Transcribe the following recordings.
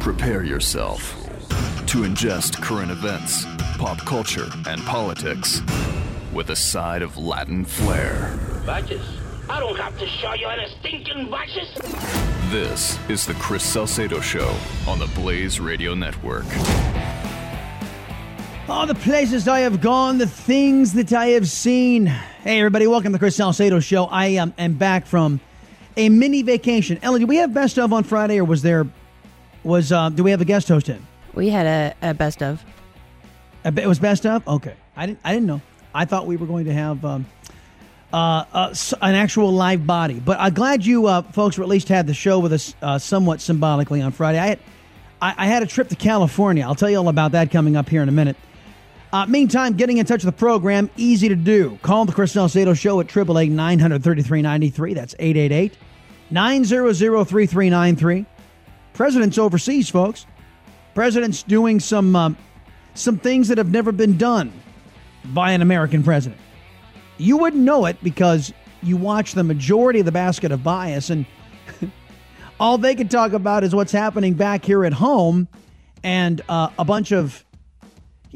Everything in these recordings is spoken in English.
Prepare yourself to ingest current events, pop culture, and politics with a side of Latin flair. Vices? I don't have to show you any stinking vices. This is the Chris Salcedo Show on the Blaze Radio Network. All the places I have gone, the things that I have seen. Hey, everybody, welcome to the Chris Salcedo Show. I um, am back from a mini vacation. Ellen, did we have best of on Friday, or was there was uh, do we have a guest host in? We had a, a best of. A, it was best of. Okay, I didn't I didn't know. I thought we were going to have um, uh, uh, an actual live body, but I'm glad you uh, folks were at least had the show with us uh, somewhat symbolically on Friday. I had I, I had a trip to California. I'll tell you all about that coming up here in a minute. Uh, meantime, getting in touch with the program, easy to do. Call the Chris Salcedo Show at 888 933 93. That's 888 900 3393. President's overseas, folks. President's doing some, um, some things that have never been done by an American president. You wouldn't know it because you watch the majority of the basket of bias, and all they can talk about is what's happening back here at home and uh, a bunch of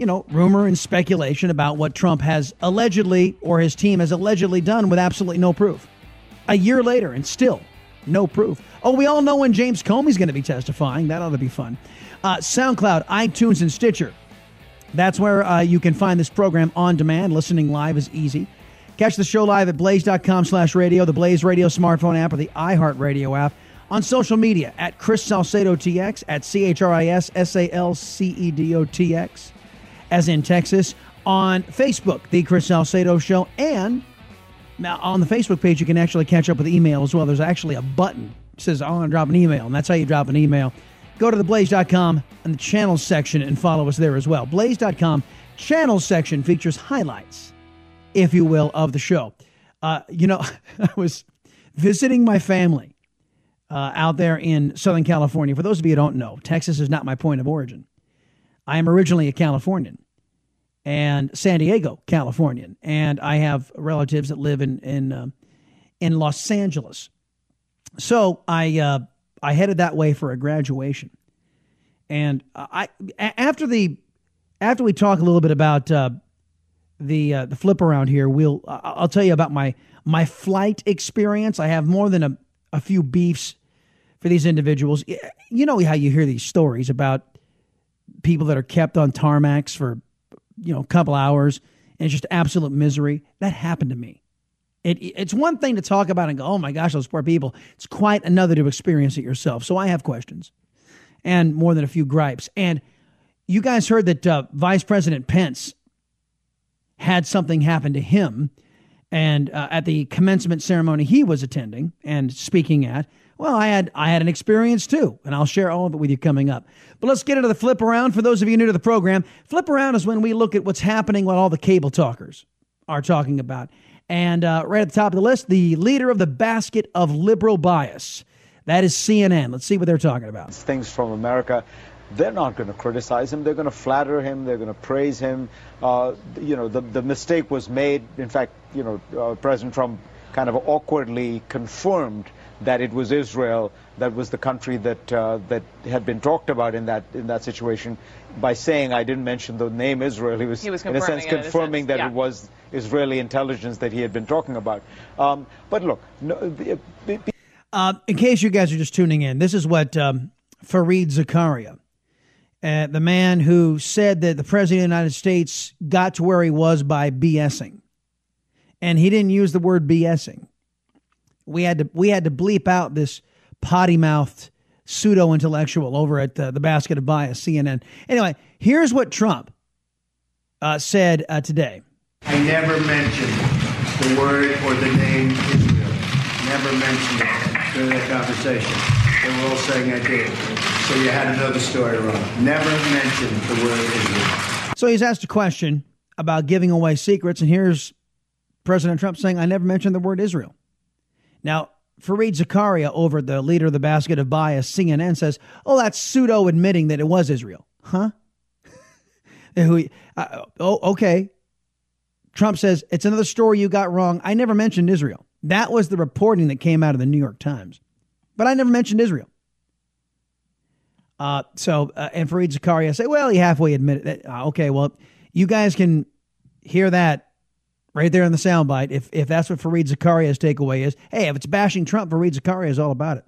you know, rumor and speculation about what Trump has allegedly or his team has allegedly done with absolutely no proof. A year later, and still no proof. Oh, we all know when James Comey's going to be testifying. That ought to be fun. Uh, SoundCloud, iTunes, and Stitcher. That's where uh, you can find this program on demand. Listening live is easy. Catch the show live at blaze.com slash radio, the Blaze Radio smartphone app, or the iHeartRadio app. On social media at Chris Salcedo TX, at C H R I S S A L C E D O T X as in Texas, on Facebook, The Chris Salcedo Show. And now on the Facebook page, you can actually catch up with email as well. There's actually a button that says, I want to drop an email, and that's how you drop an email. Go to theblaze.com and the channels section and follow us there as well. Blaze.com channels section features highlights, if you will, of the show. Uh, you know, I was visiting my family uh, out there in Southern California. For those of you who don't know, Texas is not my point of origin. I am originally a Californian and San Diego Californian, and I have relatives that live in in uh, in Los Angeles. So I uh, I headed that way for a graduation, and I after the after we talk a little bit about uh, the uh, the flip around here, we'll I'll tell you about my my flight experience. I have more than a, a few beefs for these individuals. You know how you hear these stories about people that are kept on tarmacs for you know a couple hours and it's just absolute misery. That happened to me. It, it's one thing to talk about and go, oh my gosh, those poor people. It's quite another to experience it yourself. So I have questions and more than a few gripes. And you guys heard that uh, Vice President Pence had something happen to him. And uh, at the commencement ceremony he was attending and speaking at, well, I had I had an experience too, and I'll share all of it with you coming up. But let's get into the flip around. For those of you new to the program, flip around is when we look at what's happening, what all the cable talkers are talking about. And uh, right at the top of the list, the leader of the basket of liberal bias. That is CNN. Let's see what they're talking about. Things from America. They're not going to criticize him. They're going to flatter him. They're going to praise him. Uh, you know, the, the mistake was made. In fact, you know, uh, President Trump kind of awkwardly confirmed that it was Israel that was the country that uh, that had been talked about in that in that situation by saying I didn't mention the name Israel. He was, He was in a sense confirming a sense, that yeah. it was Israeli intelligence that he had been talking about. Um, but look, no, the- the- Uh, in case you guys are just tuning in, this is what um, Fareed Zakaria, uh, the man who said that the president of the United States got to where he was by BSing, and he didn't use the word BSing. We had to we had to bleep out this potty mouthed pseudo intellectual over at uh, the Basket of Bias CNN. Anyway, here's what Trump uh, said uh, today. I never mentioned the word or the name Israel. Never mentioned it during that conversation. They were all saying I did. So you had to know the story wrong. Never mentioned the word Israel. So he's asked a question about giving away secrets, and here's President Trump saying, I never mentioned the word Israel. Now, Fareed Zakaria, over the leader of the basket of bias, CNN, says, Oh, that's pseudo admitting that it was Israel. Huh? Uh, oh, okay. Trump says, It's another story you got wrong. I never mentioned Israel. That was the reporting that came out of the New York Times. But I never mentioned Israel. Uh, so, uh, and Fareed Zakaria say, well, he halfway admitted that. Uh, okay, well, you guys can hear that right there in the soundbite. If if that's what Fareed Zakaria's takeaway is, hey, if it's bashing Trump, Fareed Zakaria is all about it.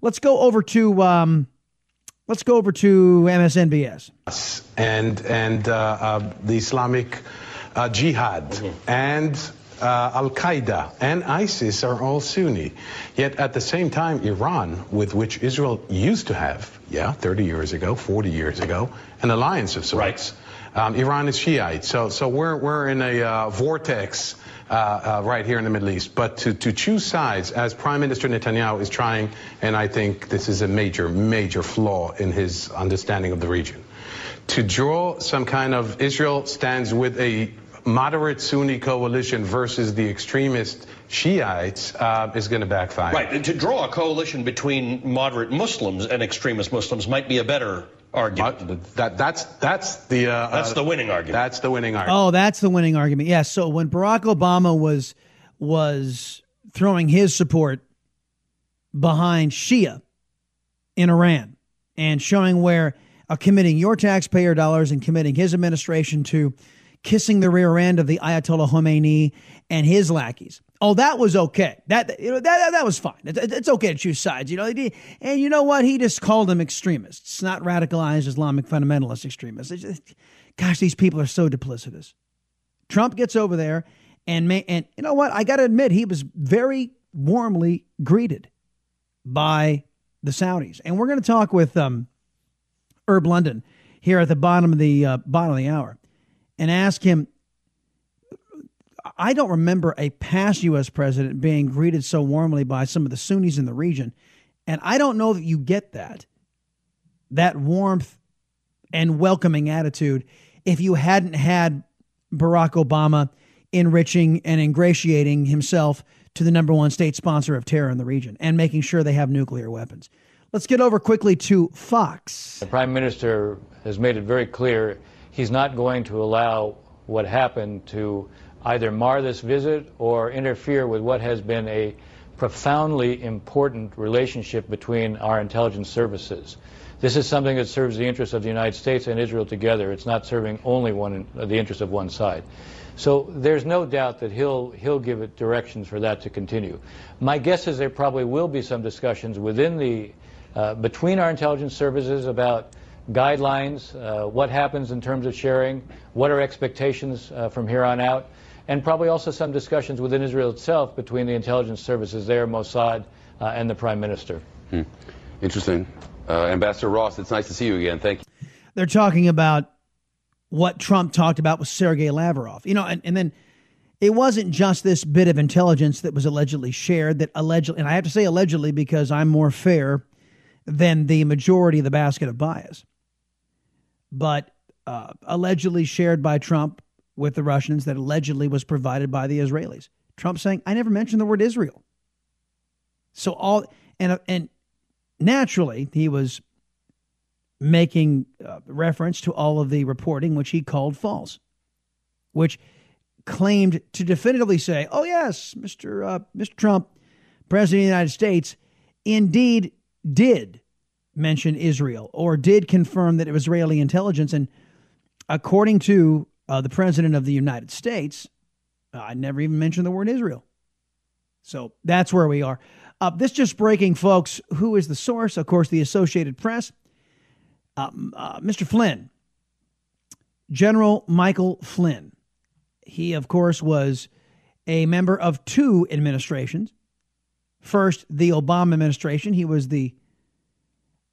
Let's go over to um, let's go over to MSNBS. and and uh, uh, the Islamic uh, Jihad and uh, Al Qaeda and ISIS are all Sunni. Yet at the same time, Iran, with which Israel used to have, yeah, 30 years ago, 40 years ago, an alliance of sorts. Um, Iran is Shiite, so so we're we're in a uh, vortex. Uh, uh, right here in the Middle East, but to, to choose sides as Prime Minister Netanyahu is trying, and I think this is a major, major flaw in his understanding of the region to draw some kind of Israel stands with a moderate Sunni coalition versus the extremist Shiites uh, is going to backfire. Right. To draw a coalition between moderate Muslims and extremist Muslims might be a better argument. That, that's that's the uh, That's the winning argument. That's the winning argument. Oh, that's the winning argument. Yes. so when Barack Obama was was throwing his support behind Shia in Iran and showing where uh, committing your taxpayer dollars and committing his administration to kissing the rear end of the Ayatollah Khomeini and his lackeys. Oh, that was okay. That you know that that, was fine. It, it- it's okay to choose sides. You know, and you know what? He just called them extremists, not radicalized Islamic fundamentalist extremists. It's just- gosh, these people are so duplicitous. Trump gets over there and may, and you know what? I got to admit he was very warmly greeted by the Saudis. And we're going to talk with um, Herb London here at the bottom of the uh, bottom of the hour and ask him. I don't remember a past U.S. president being greeted so warmly by some of the Sunnis in the region, and I don't know that you get that that warmth and welcoming attitude if you hadn't had Barack Obama enriching and ingratiating himself to the number one state sponsor of terror in the region and making sure they have nuclear weapons. Let's get over quickly to Fox. The Prime Minister has made it very clear he's not going to allow what happened to either mar this visit or interfere with what has been a profoundly important relationship between our intelligence services. This is something that serves the interests of the United States and Israel together. It's not serving only one, the interests of one side. So there's no doubt that he'll he'll give it directions for that to continue. My guess is there probably will be some discussions within the uh, between our intelligence services about guidelines, uh, what happens in terms of sharing, what are expectations uh, from here on out, and probably also some discussions within Israel itself between the intelligence services there, Mossad, uh, and the Prime Minister. Hmm. Interesting. Uh, Ambassador Ross, it's nice to see you again. Thank you. They're talking about what Trump talked about with Sergei Lavrov. You know, and, and then it wasn't just this bit of intelligence that was allegedly shared that allegedly, and I have to say allegedly because I'm more fair than the majority of the basket of bias, but uh, allegedly shared by Trump with the Russians that allegedly was provided by the Israelis. Trump saying, I never mentioned the word Israel. So all, and, and naturally, he was making uh, reference to all of the reporting, which he called false, which claimed to definitively say, "Oh yes, Mr. Uh, Mr. Trump, President of the United States, indeed did mention Israel or did confirm that it was Israeli intelligence. And according to uh, the President of the United States, uh, I never even mentioned the word Israel. So that's where we are. Uh, this just breaking, folks. Who is the source? Of course, the Associated Press. Um, uh, Mr. Flynn, General Michael Flynn. He, of course, was a member of two administrations. First, the Obama administration. He was the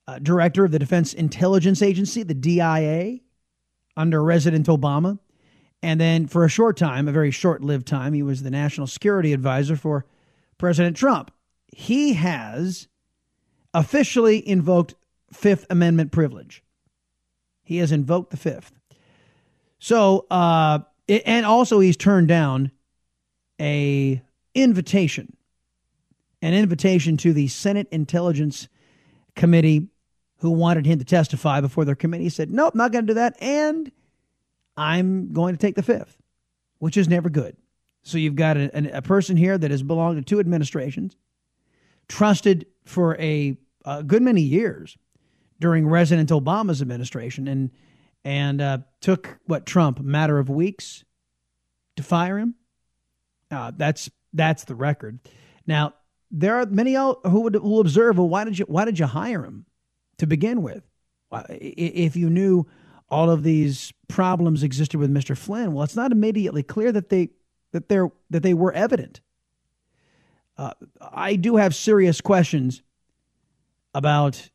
uh, director of the Defense Intelligence Agency, the DIA, under President Obama. And then for a short time, a very short lived time, he was the national security advisor for President Trump. He has officially invoked Fifth Amendment privilege. He has invoked the Fifth. So, uh, and also he's turned down a invitation, an invitation to the Senate Intelligence Committee who wanted him to testify before their committee He said, nope, not going to do that. And I'm going to take the fifth, which is never good. So you've got a, a person here that has belonged to two administrations, trusted for a, a good many years during President Obama's administration, and and uh, took what Trump matter of weeks to fire him. Uh, that's that's the record. Now there are many who would will observe. Well, why did you why did you hire him to begin with? If you knew all of these problems existed with Mr. Flynn, well, it's not immediately clear that they that they that they were evident. Uh, I do have serious questions about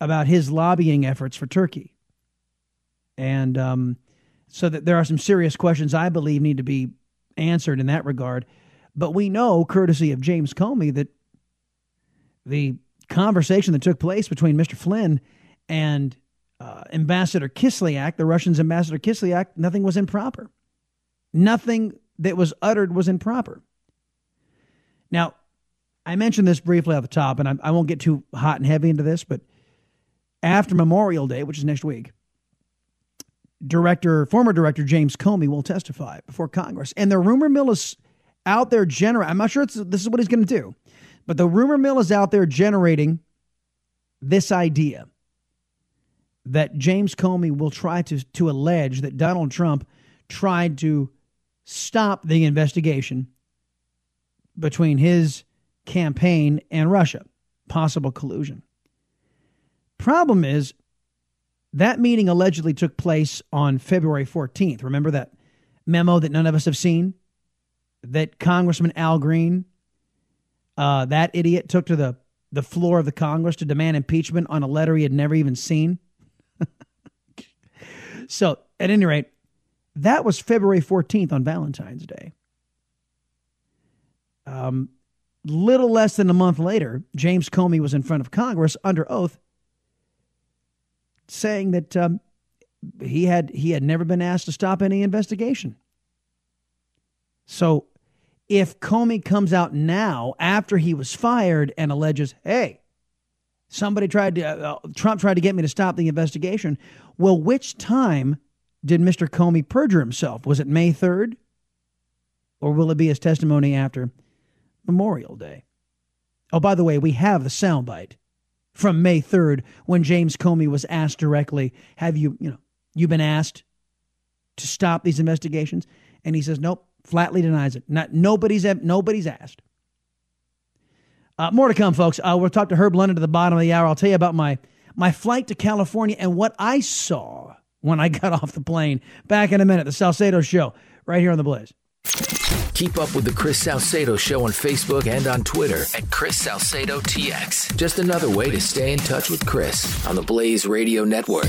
about his lobbying efforts for Turkey, and um, so that there are some serious questions I believe need to be answered in that regard. But we know, courtesy of James Comey, that the conversation that took place between Mr. Flynn and uh, Ambassador Kislyak, the Russian's Ambassador Kislyak, nothing was improper. Nothing that was uttered was improper. Now, I mentioned this briefly at the top, and I, I won't get too hot and heavy into this, but after Memorial Day, which is next week, director, former director James Comey will testify before Congress, and the rumor mill is out there generating. I'm not sure this is what he's going to do, but the rumor mill is out there generating this idea that James Comey will try to to allege that Donald Trump tried to stop the investigation between his campaign and Russia, possible collusion. Problem is, that meeting allegedly took place on February 14th. Remember that memo that none of us have seen? That Congressman Al Green, uh, that idiot, took to the, the floor of the Congress to demand impeachment on a letter he had never even seen? so, at any rate, that was February 14th on Valentine's Day. Um, little less than a month later, James Comey was in front of Congress under oath saying that um, he had he had never been asked to stop any investigation. So if Comey comes out now after he was fired and alleges, "Hey, somebody tried to uh, uh Trump tried to get me to stop the investigation," well, which time did Mr. Comey perjure himself? Was it May 3rd? Or will it be his testimony after Memorial Day? Oh, by the way, we have the soundbite from May 3rd when James Comey was asked directly, Have you, you know, you been asked to stop these investigations? And he says, Nope, flatly denies it. Not, nobody's, nobody's asked. Uh, more to come, folks. Uh, we'll talk to Herb London at the bottom of the hour. I'll tell you about my, my flight to California and what I saw when I got off the plane. Back in a minute, the Salcedo Show, right here on The Blaze. Keep up with the Chris Salcedo Show on Facebook and on Twitter at Chris Salcedo TX. Just another way to stay in touch with Chris on the Blaze Radio Network.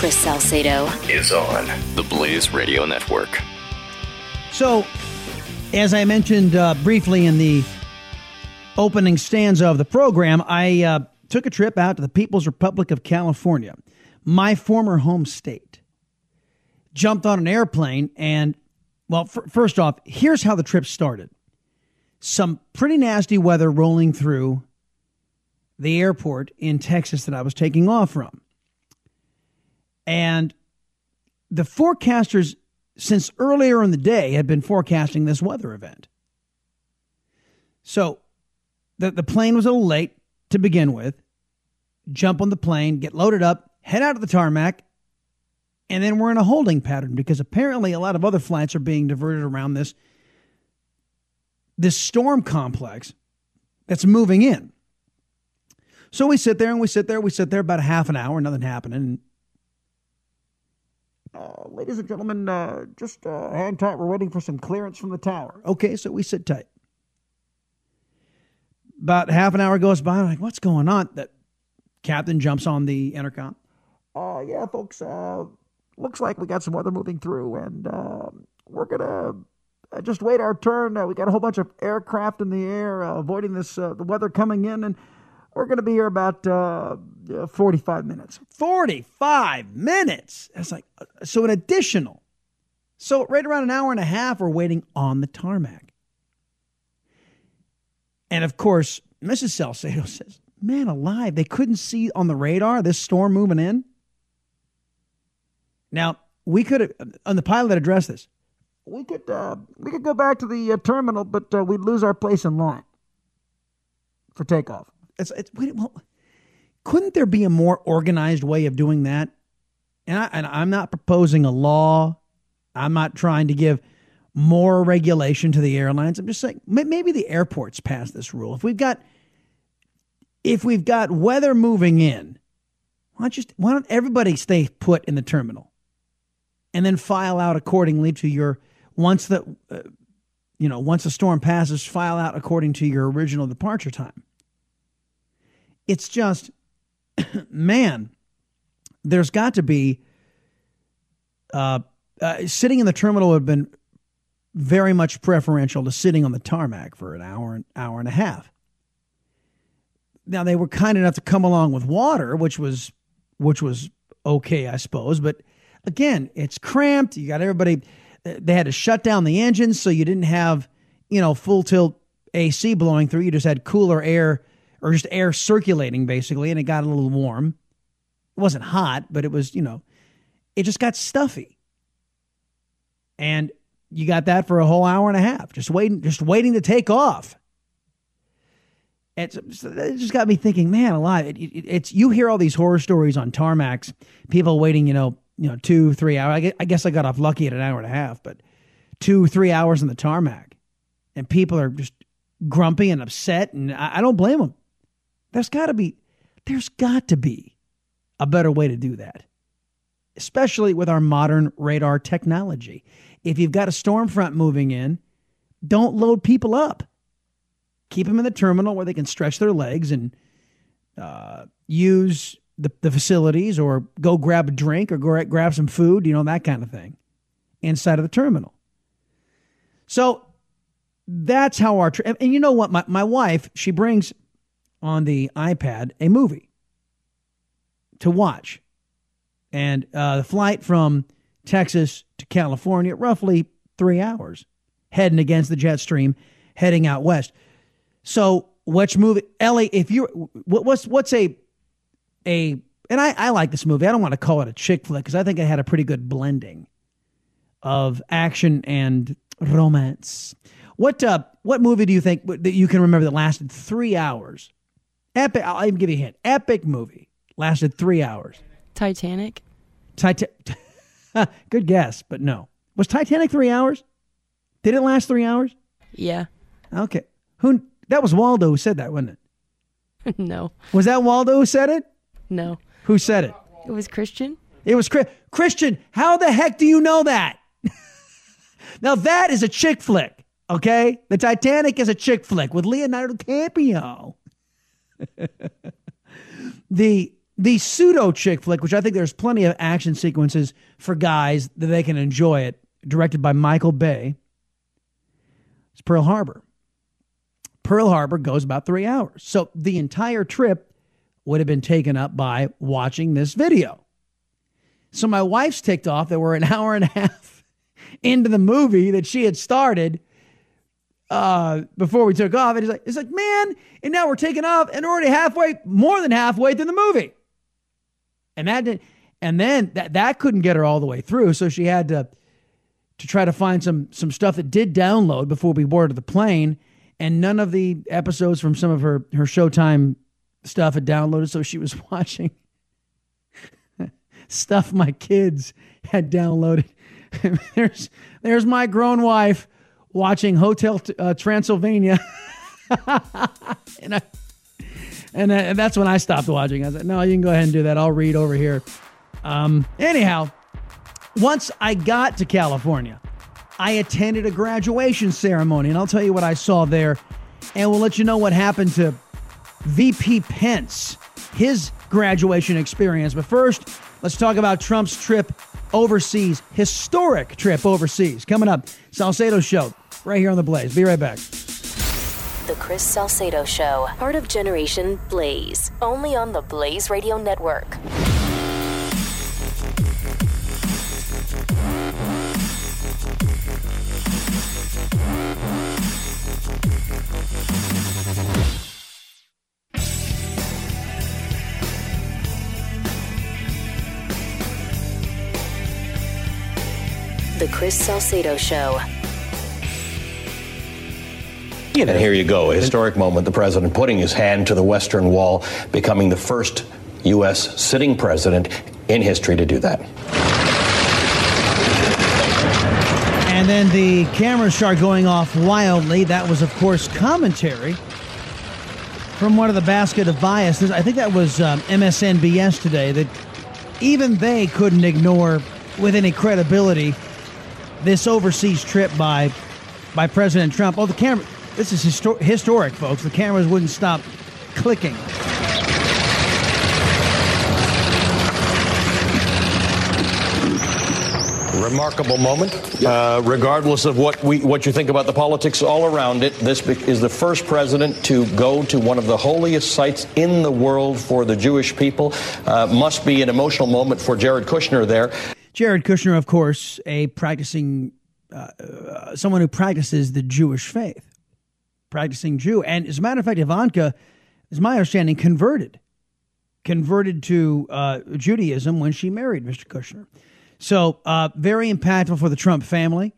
Chris Salcedo is on the Blaze Radio Network. So, as I mentioned uh, briefly in the opening stanza of the program, I uh, took a trip out to the People's Republic of California, my former home state. Jumped on an airplane, and, well, f- first off, here's how the trip started some pretty nasty weather rolling through the airport in Texas that I was taking off from. And the forecasters, since earlier in the day, had been forecasting this weather event. So the, the plane was a little late to begin with. Jump on the plane, get loaded up, head out to the tarmac, and then we're in a holding pattern because apparently a lot of other flights are being diverted around this this storm complex that's moving in. So we sit there and we sit there, we sit there about a half an hour, nothing happening. Uh, ladies and gentlemen, uh, just uh, hang tight. We're waiting for some clearance from the tower. Okay, so we sit tight. About half an hour goes by. I'm like, what's going on? That captain jumps on the intercom. Uh, yeah, folks. Uh, looks like we got some weather moving through, and uh, we're gonna uh, just wait our turn. Uh, we got a whole bunch of aircraft in the air, uh, avoiding this uh, the weather coming in, and we're going to be here about uh, 45 minutes. 45 minutes. It's like, uh, so an additional. So right around an hour and a half, we're waiting on the tarmac. And of course, Mrs. Salcedo says, man alive, they couldn't see on the radar this storm moving in. Now, we could have, on the pilot addressed this, we could, uh, we could go back to the uh, terminal, but uh, we'd lose our place in line for takeoff. It's, it's wait, well, couldn't there be a more organized way of doing that? And, I, and I'm not proposing a law. I'm not trying to give more regulation to the airlines. I'm just saying maybe the airports pass this rule. If we've got if we've got weather moving in, why don't just why don't everybody stay put in the terminal, and then file out accordingly to your once the uh, you know once the storm passes, file out according to your original departure time. It's just, man, there's got to be. Uh, uh, sitting in the terminal would have been very much preferential to sitting on the tarmac for an hour, an hour and a half. Now they were kind enough to come along with water, which was, which was okay, I suppose. But again, it's cramped. You got everybody. They had to shut down the engines, so you didn't have, you know, full tilt AC blowing through. You just had cooler air or just air circulating basically, and it got a little warm. It wasn't hot, but it was, you know, it just got stuffy. And you got that for a whole hour and a half, just waiting, just waiting to take off. It just got me thinking, man, alive. It, it, it's you hear all these horror stories on tarmacs, people waiting, you know, you know, two, three hours. I guess I got off lucky at an hour and a half, but two, three hours on the tarmac, and people are just grumpy and upset, and I, I don't blame them. There's got to be, there's got to be a better way to do that, especially with our modern radar technology. If you've got a storm front moving in, don't load people up. Keep them in the terminal where they can stretch their legs and uh, use the, the facilities or go grab a drink or go grab some food, you know, that kind of thing inside of the terminal. So that's how our, and you know what? My, my wife, she brings on the iPad a movie to watch. And uh, the flight from Texas to California, roughly three hours, heading against the jet stream, heading out west. So, which movie, Ellie? If you what, what's what's a a and I, I like this movie. I don't want to call it a chick flick because I think it had a pretty good blending of action and romance. What uh, what movie do you think that you can remember that lasted three hours? Epic. I'll even give you a hint. Epic movie lasted three hours. Titanic. Titanic. Good guess, but no. Was Titanic three hours? Did it last three hours? Yeah. Okay. Who? That was Waldo who said that, wasn't it? no. Was that Waldo who said it? No. Who said it? It was Christian. It was Chris- Christian. How the heck do you know that? now that is a chick flick, okay? The Titanic is a chick flick with Leonardo DiCaprio. the the pseudo chick flick, which I think there's plenty of action sequences for guys that they can enjoy it, directed by Michael Bay. It's Pearl Harbor. Pearl Harbor goes about three hours. So the entire trip would have been taken up by watching this video. So my wife's ticked off that we're an hour and a half into the movie that she had started uh, before we took off. And it's like, it's like, man, and now we're taking off and already halfway, more than halfway through the movie. And that did, and then that, that couldn't get her all the way through. So she had to, to try to find some, some stuff that did download before we boarded the plane. And none of the episodes from some of her, her Showtime stuff had downloaded. So she was watching stuff my kids had downloaded. there's, there's my grown wife watching Hotel uh, Transylvania. and I, and, uh, and that's when I stopped watching. I said, no, you can go ahead and do that. I'll read over here. Um, anyhow, once I got to California, I attended a graduation ceremony, and I'll tell you what I saw there, and we'll let you know what happened to VP Pence, his graduation experience. But first, let's talk about Trump's trip overseas, historic trip overseas. Coming up, Salcedo Show, right here on The Blaze. Be right back. The Chris Salcedo Show, part of Generation Blaze, only on the Blaze Radio Network. The Chris Salcedo Show. And here you go, a historic moment. The president putting his hand to the Western Wall, becoming the first U.S. sitting president in history to do that. And then the cameras start going off wildly. That was, of course, commentary from one of the basket of biases. I think that was um, MSNBS today. That even they couldn't ignore with any credibility this overseas trip by by President Trump. Oh, the camera. This is histor- historic, folks. The cameras wouldn't stop clicking. Remarkable moment. Uh, regardless of what we what you think about the politics all around it, this is the first president to go to one of the holiest sites in the world for the Jewish people. Uh, must be an emotional moment for Jared Kushner there. Jared Kushner, of course, a practicing uh, uh, someone who practices the Jewish faith, practicing Jew, and as a matter of fact, Ivanka, is my understanding, converted, converted to uh, Judaism when she married Mr. Kushner. So uh, very impactful for the Trump family.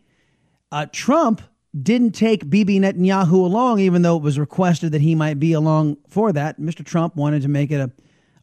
Uh, Trump didn't take Bibi Netanyahu along, even though it was requested that he might be along for that. Mr. Trump wanted to make it a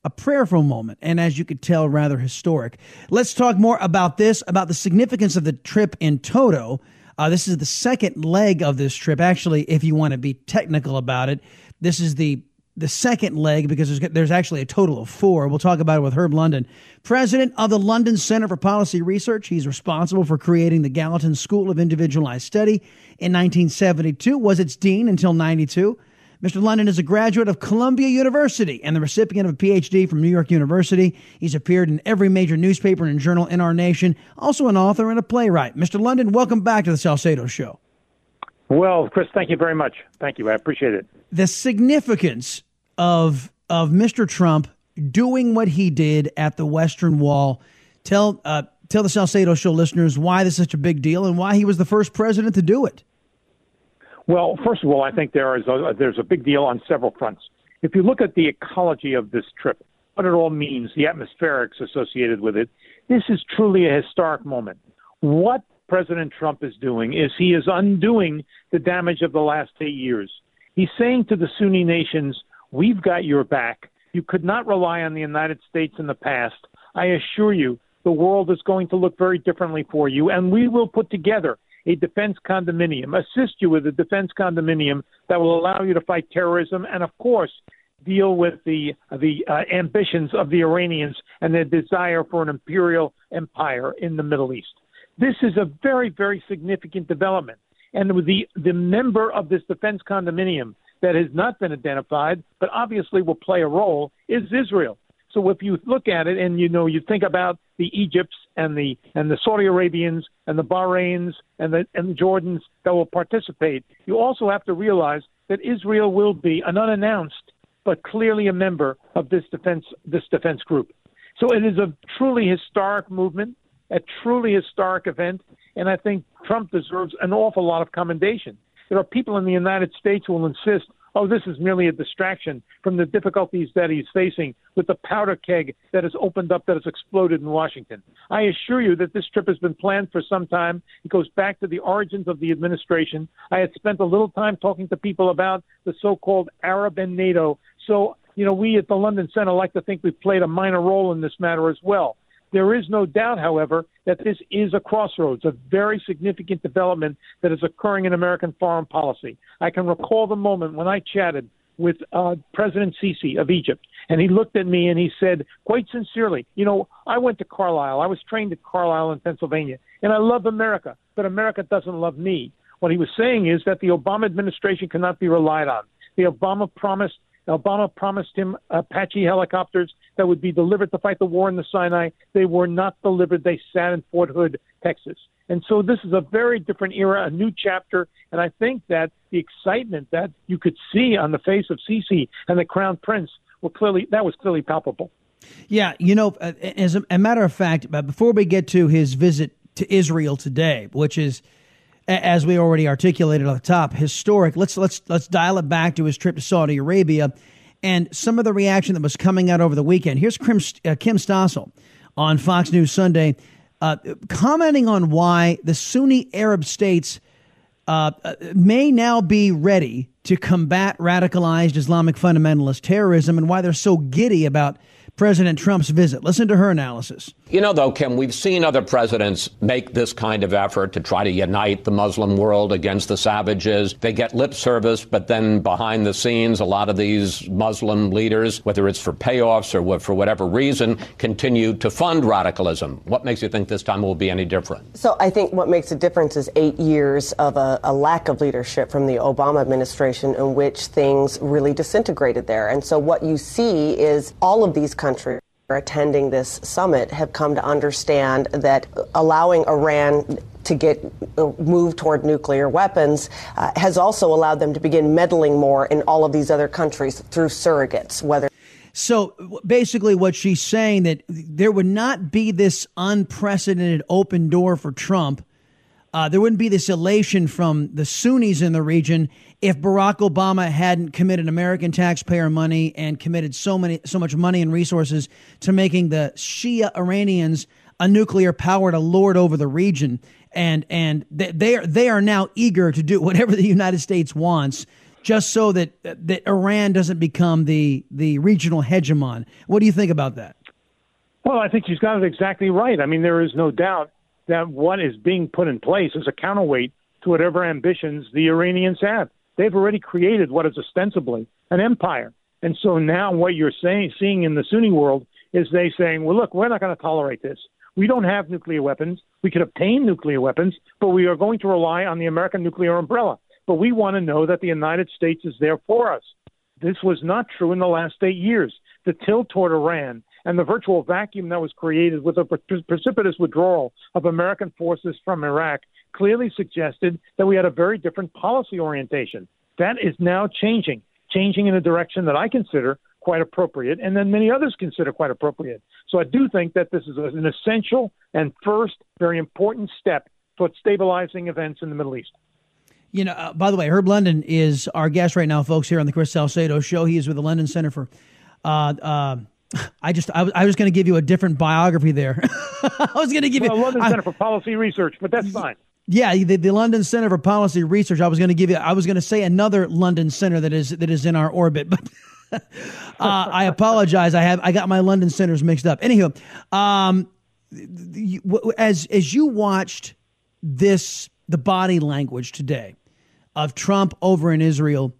a prayerful moment, and as you could tell, rather historic. Let's talk more about this, about the significance of the trip in toto. Uh, this is the second leg of this trip. Actually, if you want to be technical about it, this is the the second leg because there's, there's actually a total of four. We'll talk about it with Herb London, president of the London Center for Policy Research. He's responsible for creating the Gallatin School of Individualized Study in 1972, was its dean until 92. Mr. London is a graduate of Columbia University and the recipient of a PhD from New York University. He's appeared in every major newspaper and journal in our nation, also an author and a playwright. Mr. London, welcome back to the Salcedo Show. Well, Chris, thank you very much. Thank you. I appreciate it. The significance of of Mr. Trump doing what he did at the Western Wall. Tell uh, tell the Salcedo Show listeners why this is such a big deal and why he was the first president to do it. Well, first of all, I think there is a, there's a big deal on several fronts. If you look at the ecology of this trip, what it all means, the atmospherics associated with it, this is truly a historic moment. What President Trump is doing is he is undoing the damage of the last eight years. He's saying to the Sunni nations, We've got your back. You could not rely on the United States in the past. I assure you, the world is going to look very differently for you, and we will put together a defense condominium, assist you with a defense condominium that will allow you to fight terrorism, and of course, deal with the the uh, ambitions of the Iranians and their desire for an imperial empire in the Middle East. This is a very very significant development, and the the member of this defense condominium that has not been identified, but obviously will play a role, is Israel. So if you look at it and you know you think about the Egypts and the and the Saudi Arabians and the Bahrains and the and the Jordans that will participate, you also have to realize that Israel will be an unannounced but clearly a member of this defense this defense group. So it is a truly historic movement, a truly historic event, and I think Trump deserves an awful lot of commendation. There are people in the United States who will insist oh, this is merely a distraction from the difficulties that he's facing with the powder keg that has opened up, that has exploded in Washington. I assure you that this trip has been planned for some time. It goes back to the origins of the administration. I had spent a little time talking to people about the so called Arab and NATO. So, you know, we at the London Center like to think we've played a minor role in this matter as well. There is no doubt, however, that this is a crossroads, a very significant development that is occurring in American foreign policy. I can recall the moment when I chatted with uh, President Sisi of Egypt, and he looked at me and he said, quite sincerely, You know, I went to Carlisle. I was trained at Carlisle in Pennsylvania, and I love America, but America doesn't love me. What he was saying is that the Obama administration cannot be relied on. The Obama promised Obama promised him Apache helicopters that would be delivered to fight the war in the Sinai. They were not delivered. They sat in Fort Hood, Texas. And so this is a very different era, a new chapter. And I think that the excitement that you could see on the face of Sisi and the Crown Prince were clearly that was clearly palpable. Yeah, you know, uh, as a, matter of fact, before we get to his visit to Israel today, which is as we already articulated at the top, historic. Let's let's let's dial it back to his trip to Saudi Arabia and some of the reaction that was coming out over the weekend. Here's Kim, uh, Kim Strassel on Fox News Sunday, uh, commenting on why the Sunni Arab states uh, uh may now be ready to combat radicalized Islamic fundamentalist terrorism and why they're so giddy about President Trump's visit. Listen to her analysis. You know, though, Kim, we've seen other presidents make this kind of effort to try to unite the Muslim world against the savages. They get lip service, but then behind the scenes, a lot of these Muslim leaders, whether it's for payoffs or for whatever reason, continue to fund radicalism. What makes you think this time will be any different? So I think what makes a difference is eight years of a, a lack of leadership from the Obama administration in which things really disintegrated there. And so what you see is all of these countries attending this summit have come to understand that allowing Iran to get uh, move toward nuclear weapons uh, has also allowed them to begin meddling more in all of these other countries through surrogates whether so basically what she's saying that there would not be this unprecedented open door for Trump uh, there wouldn't be this elation from the Sunnis in the region if Barack Obama hadn't committed American taxpayer money and committed so many so much money and resources to making the Shia Iranians a nuclear power to lord over the region. And and they, they are they are now eager to do whatever the United States wants just so that that Iran doesn't become the the regional hegemon. What do you think about that? Well, I think she's got it exactly right. I mean, there is no doubt that what is being put in place is a counterweight to whatever ambitions the Iranians have. They've already created what is ostensibly an empire. And so now what you're saying, seeing in the Sunni world is they saying, well, look, we're not going to tolerate this. We don't have nuclear weapons. We could obtain nuclear weapons, but we are going to rely on the American nuclear umbrella. But we want to know that the United States is there for us. This was not true in the last eight years. The tilt toward Iran and the virtual vacuum that was created with a precipitous withdrawal of American forces from Iraq clearly suggested that we had a very different policy orientation. That is now changing, changing in a direction that I consider quite appropriate, and then many others consider quite appropriate. So I do think that this is an essential and first very important step towards stabilizing events in the Middle East. You know, uh, by the way, Herb London is our guest right now, folks, here on the Chris Salcedo Show. He is with the London Center for uh, uh, I just I was, I was going to give you a different biography there. I was going to give well, you London Center for Policy Research, but that's fine. Yeah, the, the London Center for Policy Research. I was going to give you. I was going to say another London Center that is that is in our orbit, but. uh, I apologize. I have I got my London centers mixed up. Anywho, um, as as you watched this, the body language today of Trump over in Israel,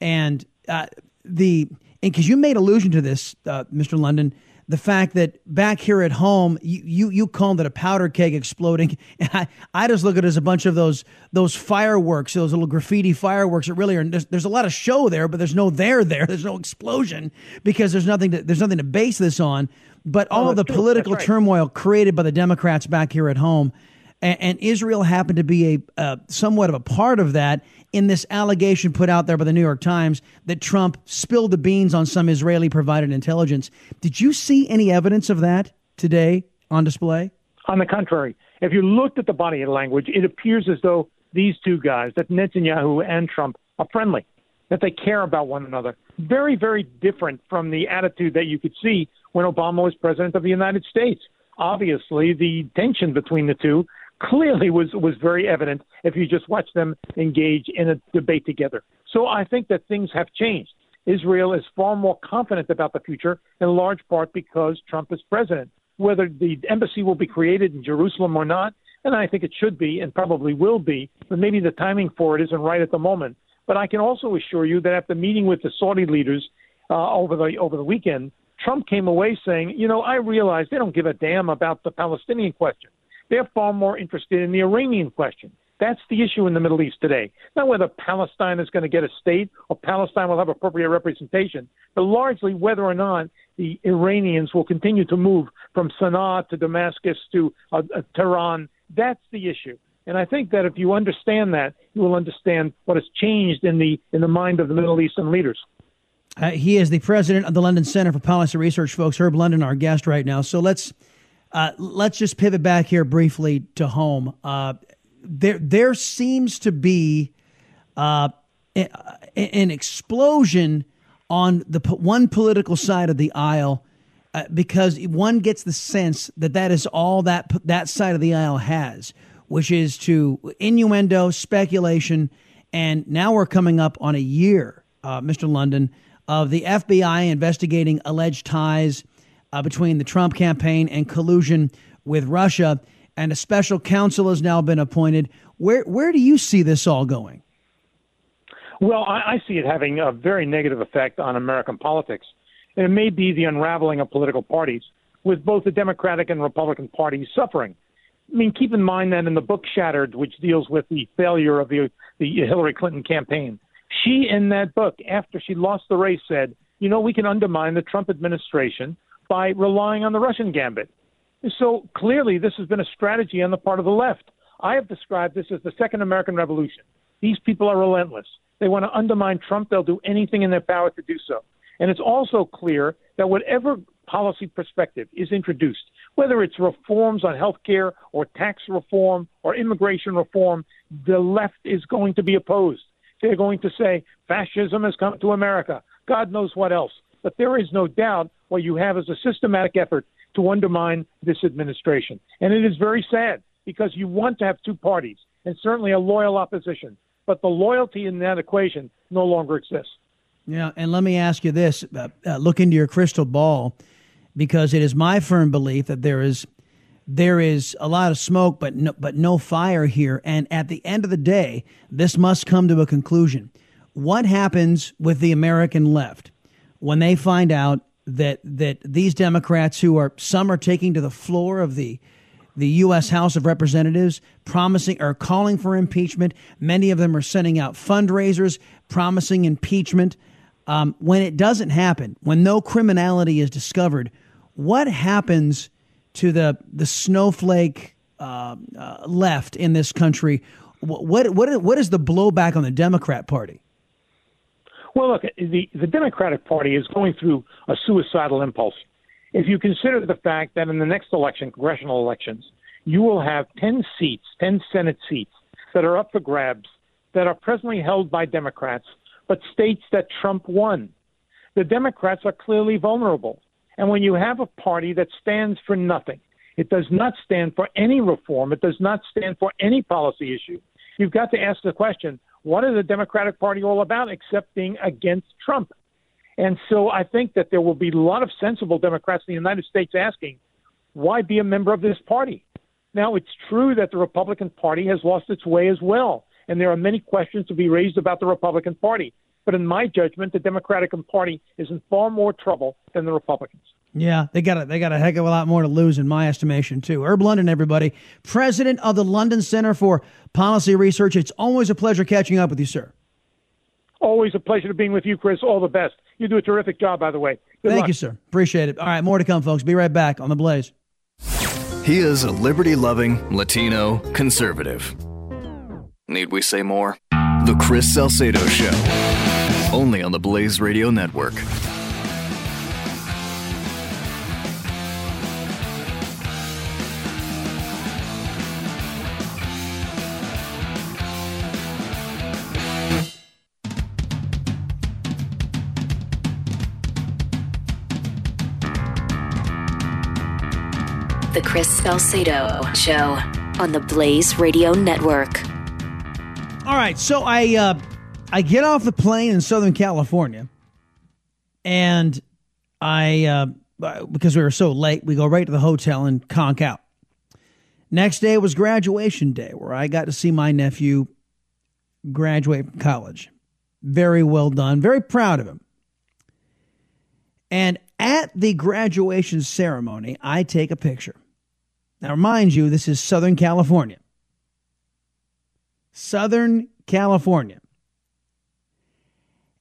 and uh, the because you made allusion to this, uh, Mr. London, the fact that back here at home, you, you, you called it a powder keg exploding. And I, I just look at it as a bunch of those those fireworks, those little graffiti fireworks that really are. There's, there's a lot of show there, but there's no there there. There's no explosion because there's nothing to, there's nothing to base this on. But all Oh, of the true. political right. turmoil created by the Democrats back here at home, and, and Israel happened to be a uh, somewhat of a part of that in this allegation put out there by the New York Times that Trump spilled the beans on some Israeli provided intelligence. Did you see any evidence of that today on display? On the contrary, if you looked at the body of language, it appears as though these two guys, that Netanyahu and Trump, are friendly, that they care about one another. Very, very different from the attitude that you could see when Obama was president of the United States. Obviously, the tension between the two clearly was, was very evident if you just watch them engage in a debate together. So I think that things have changed. Israel is far more confident about the future, in large part because Trump is president. Whether the embassy will be created in Jerusalem or not, and I think it should be and probably will be, but maybe the timing for it isn't right at the moment. But I can also assure you that after meeting with the Saudi leaders uh, over the over the weekend, Trump came away saying, you know, I realize they don't give a damn about the Palestinian question. They're far more interested in the Iranian question. That's the issue in the Middle East today. Not whether Palestine is going to get a state or Palestine will have appropriate representation, but largely whether or not the Iranians will continue to move from Sana'a to Damascus to uh, uh, Tehran. That's the issue. And I think that if you understand that, you will understand what has changed in the in the mind of the Middle Eastern leaders. Uh, he is the president of the London Center for Policy Research, folks. Herb London, our guest right now. So let's uh, let's just pivot back here briefly to home. Uh, there there seems to be uh, an explosion on the one political side of the aisle uh, because one gets the sense that that is all that that side of the aisle has, which is to innuendo, speculation, and now we're coming up on a year, uh, Mr. London, of the FBI investigating alleged ties uh, between the Trump campaign and collusion with Russia, and a special counsel has now been appointed. Where where do you see this all going? Well, I, I see it having a very negative effect on American politics. It may be the unraveling of political parties, with both the Democratic and Republican parties suffering. I mean, keep in mind that in the book Shattered, which deals with the failure of the, the Hillary Clinton campaign, she, in that book, after she lost the race, said, you know, we can undermine the Trump administration by relying on the Russian gambit. So clearly, this has been a strategy on the part of the left. I have described this as the Second American Revolution. These people are relentless. They want to undermine Trump. They'll do anything in their power to do so. And it's also clear that whatever policy perspective is introduced, whether it's reforms on health care or tax reform or immigration reform, the left is going to be opposed. They're going to say fascism has come to America. God knows what else. But there is no doubt what you have is a systematic effort to undermine this administration. And it is very sad because you want to have two parties and certainly a loyal opposition. But the loyalty in that equation no longer exists. Yeah, and let me ask you this: uh, uh, look into your crystal ball, because it is my firm belief that there is there is a lot of smoke, but no, but no fire here. And at the end of the day, this must come to a conclusion. What happens with the American left when they find out that that these Democrats, who are some are taking to the floor of the the U.S. House of Representatives promising or calling for impeachment. Many of them are sending out fundraisers promising impeachment. Um, when it doesn't happen, when no criminality is discovered, what happens to the the snowflake uh, uh, left in this country? What, what what what is the blowback on the Democrat Party? Well, look, the, the Democratic Party is going through a suicidal impulse. If you consider the fact that in the next election, congressional elections, you will have 10 seats, 10 Senate seats that are up for grabs that are presently held by Democrats, but states that Trump won. The Democrats are clearly vulnerable. And when you have a party that stands for nothing, it does not stand for any reform, it does not stand for any policy issue, you've got to ask the question what is the Democratic Party all about except being against Trump? And so I think that there will be a lot of sensible Democrats in the United States asking, why be a member of this party? Now, it's true that the Republican Party has lost its way as well, and there are many questions to be raised about the Republican Party. But in my judgment, the Democratic Party is in far more trouble than the Republicans. Yeah, they got a, they got a heck of a lot more to lose, in my estimation, too. Herb London, everybody, president of the London Center for Policy Research. It's always a pleasure catching up with you, sir. Always a pleasure to being with you, Chris. All the best. You do a terrific job, by the way. Good Thank luck. you, sir. Appreciate it. All right, more to come, folks. Be right back on the Blaze. He is a liberty loving Latino conservative. Need we say more? The Chris Salcedo Show. Only on the Blaze Radio Network. Chris Salcedo Show on the Blaze Radio Network. All right, so I uh, I get off the plane in Southern California, and I uh, because we were so late, we go right to the hotel and conk out. Next day was graduation day, where I got to see my nephew graduate from college. Very well done. Very proud of him. And at the graduation ceremony, I take a picture. Now, mind you, this is Southern California. Southern California.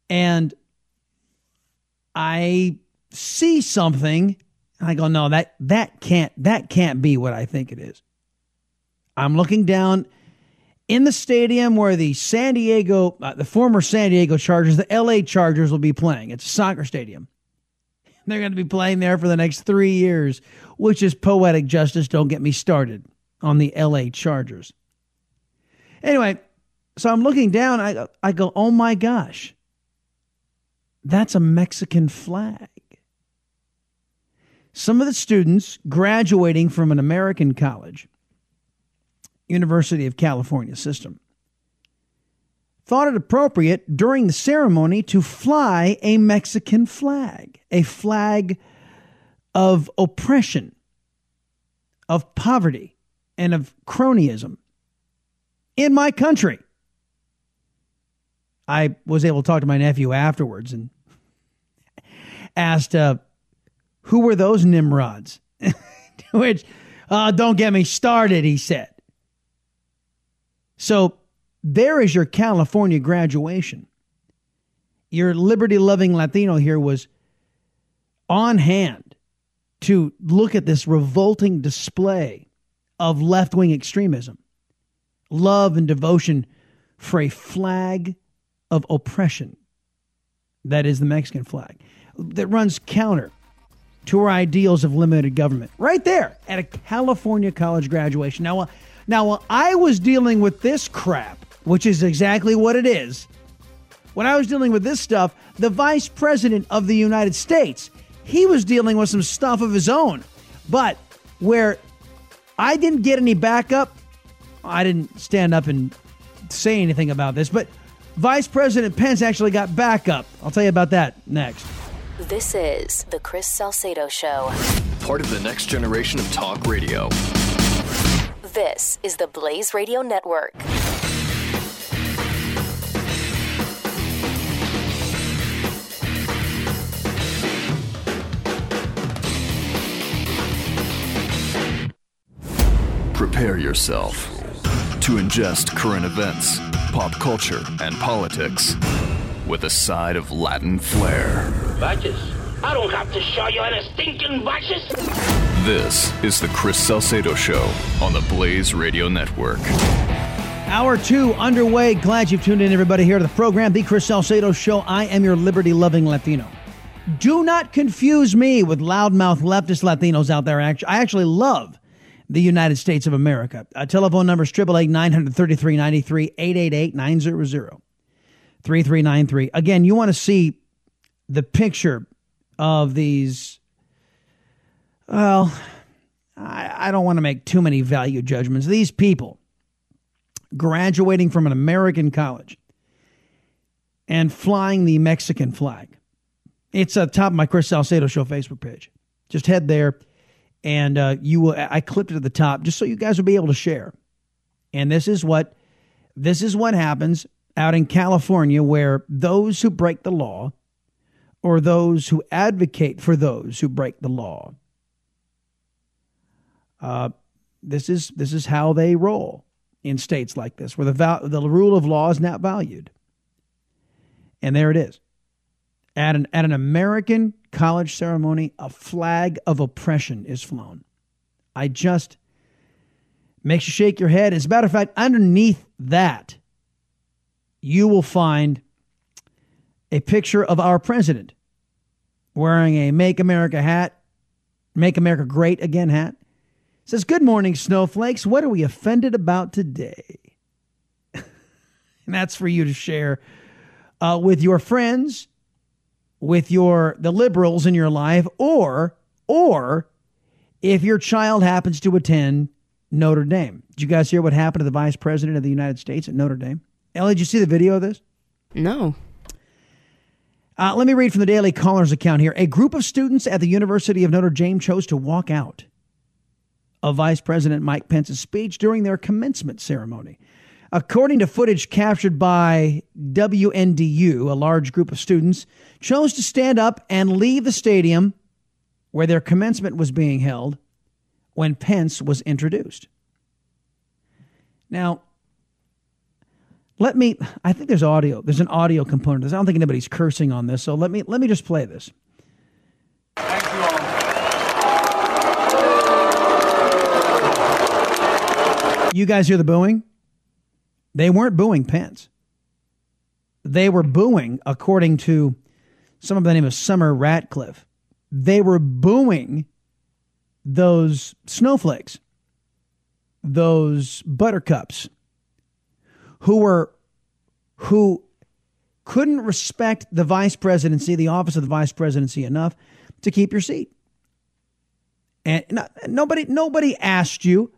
And I see something and I go, no, that that can't that can't be what I think it is. I'm looking down in the stadium where the San Diego, uh, the former San Diego Chargers, the LA Chargers will be playing. It's a soccer stadium. They're going to be playing there for the next three years, which is poetic justice. Don't get me started on the LA Chargers. Anyway, so I'm looking down. I, I go, oh my gosh, that's a Mexican flag. Some of the students graduating from an American college, University of California system, thought it appropriate during the ceremony to fly a Mexican flag, a flag of oppression, of poverty, and of cronyism in my country. I was able to talk to my nephew afterwards and asked, uh, Who were those Nimrods? Which, uh, don't get me started, he said. So there is your California graduation. Your liberty loving Latino here was on hand to look at this revolting display of left wing extremism, love and devotion for a flag of oppression that is the Mexican flag that runs counter to our ideals of limited government. Right there at a California college graduation. Now, uh, now while I was dealing with this crap, which is exactly what it is, when I was dealing with this stuff, the vice president of the United States, he was dealing with some stuff of his own. But where I didn't get any backup, I didn't stand up and say anything about this, but Vice President Pence actually got backup. I'll tell you about that next. This is the Chris Salcedo Show. Part of the next generation of talk radio. This is the Blaze Radio Network. Prepare yourself to ingest current events, pop culture, and politics with a side of Latin flair. Badges? I don't have to show you any stinking badges. This is the Chris Salcedo Show on the Blaze Radio Network. Hour two underway. Glad you've tuned in, everybody, here to the program, The Chris Salcedo Show. I am your liberty loving Latino. Do not confuse me with loudmouth leftist Latinos out there. I actually love the United States of America. A telephone number is 888 933 93 888 900 3393. Again, you want to see the picture of these. Well, I, I don't want to make too many value judgments. These people graduating from an American college and flying the Mexican flag. It's at the top of my Chris Salcedo Show Facebook page. Just head there and uh, you will, I clipped it at the top just so you guys will be able to share. And this is what this is what happens out in California where those who break the law or those who advocate for those who break the law. Uh, this is this is how they roll in states like this, where the val- the rule of law is not valued. And there it is, at an at an American college ceremony, a flag of oppression is flown. I just makes you shake your head. As a matter of fact, underneath that, you will find a picture of our president wearing a Make America hat, Make America Great Again hat. It says, Good morning, snowflakes. What are we offended about today? and that's for you to share uh, with your friends, with your the liberals in your life, or or if your child happens to attend Notre Dame. Did you guys hear what happened to the vice president of the United States at Notre Dame? Ellie, did you see the video of this? No. Uh, let me read from the Daily Caller's account here. A group of students at the University of Notre Dame chose to walk out of Vice President Mike Pence's speech during their commencement ceremony. According to footage captured by WNDU, a large group of students chose to stand up and leave the stadium where their commencement was being held when Pence was introduced. Now, let me I think there's audio. There's an audio component. I don't think anybody's cursing on this. So let me let me just play this. Thank you all. You guys hear the booing? They weren't booing Pence. They were booing, according to someone by the name of Summer Ratcliffe, they were booing those snowflakes, those buttercups, who were who couldn't respect the vice presidency, the office of the vice presidency enough to keep your seat. And nobody nobody asked you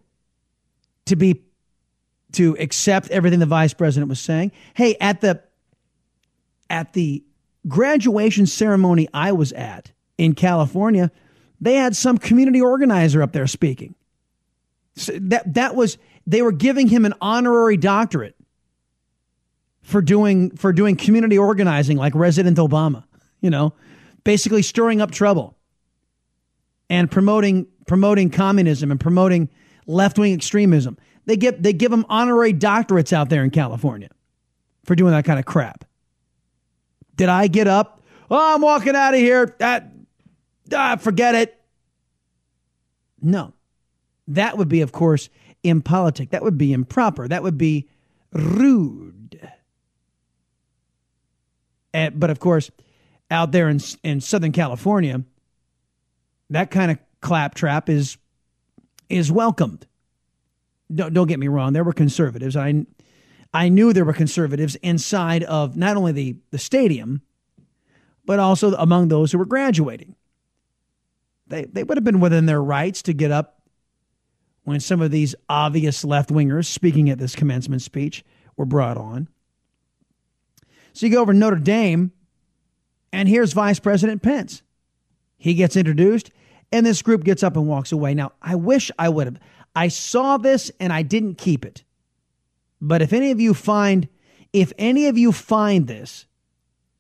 to be to accept everything the vice president was saying. Hey, at the at the graduation ceremony I was at in California, they had some community organizer up there speaking. So that that was they were giving him an honorary doctorate for doing for doing community organizing like Resident Obama, you know, basically stirring up trouble and promoting promoting communism and promoting left-wing extremism. They give they give them honorary doctorates out there in California for doing that kind of crap. Did I get up? Oh, I'm walking out of here. That ah, forget it. No. That would be, of course, impolitic. That would be improper. That would be rude. And, but of course, out there in, in Southern California, that kind of claptrap is is welcomed. Don't, don't get me wrong. There were conservatives. I I knew there were conservatives inside of not only the, the stadium, but also among those who were graduating. They, they would have been within their rights to get up when some of these obvious left wingers speaking at this commencement speech were brought on. So you go over to Notre Dame, and here's Vice President Pence. He gets introduced, and this group gets up and walks away. Now, I wish I would have. I saw this and I didn't keep it. But if any of you find, if any of you find this,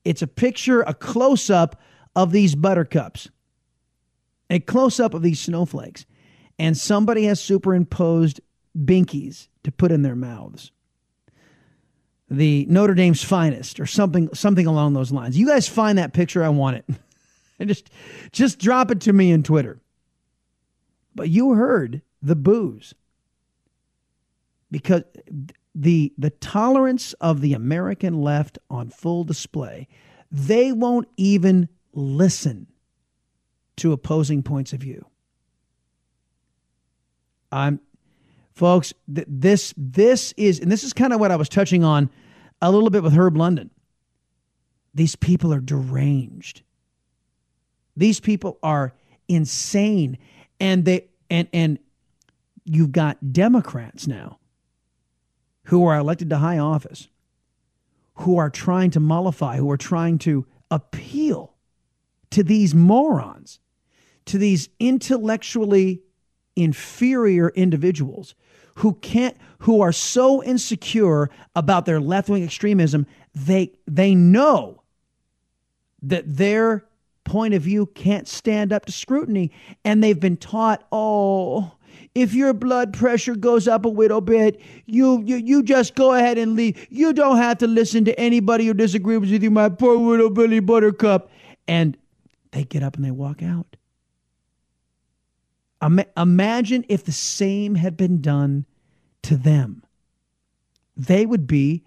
it's a picture, a close up of these buttercups, a close up of these snowflakes, and somebody has superimposed binkies to put in their mouths the Notre Dame's finest or something something along those lines. You guys find that picture, I want it. and just just drop it to me in Twitter. But you heard the booze. Because the the tolerance of the American left on full display. They won't even listen to opposing points of view. I'm folks th- this this is and this is kind of what I was touching on a little bit with Herb London. These people are deranged. These people are insane and they and and you've got Democrats now who are elected to high office who are trying to mollify, who are trying to appeal to these morons, to these intellectually inferior individuals who can't who are so insecure about their left-wing extremism they they know that their point of view can't stand up to scrutiny. And they've been taught oh if your blood pressure goes up a little bit you you, you just go ahead and leave. You don't have to listen to anybody who disagrees with you my poor little billy buttercup. And they get up and they walk out. Imagine if the same had been done to them. They would be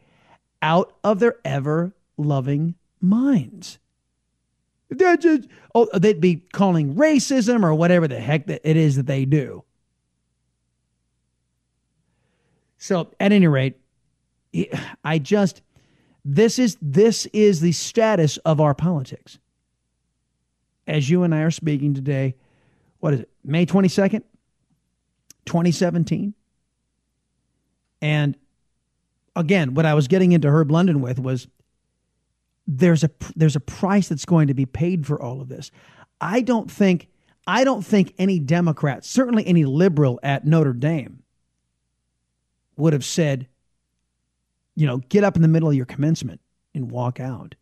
out of their ever loving minds. That's just, oh, they'd be calling racism or whatever the heck that it is that they do. So, at any rate, I just this is this is the status of our politics. As you and I are speaking today, what is it? May 22nd, 2017. And again, what I was getting into Herb London with was there's a there's a price that's going to be paid for all of this. I don't think I don't think any Democrat, certainly any liberal at Notre Dame, would have said, you know, get up in the middle of your commencement and walk out.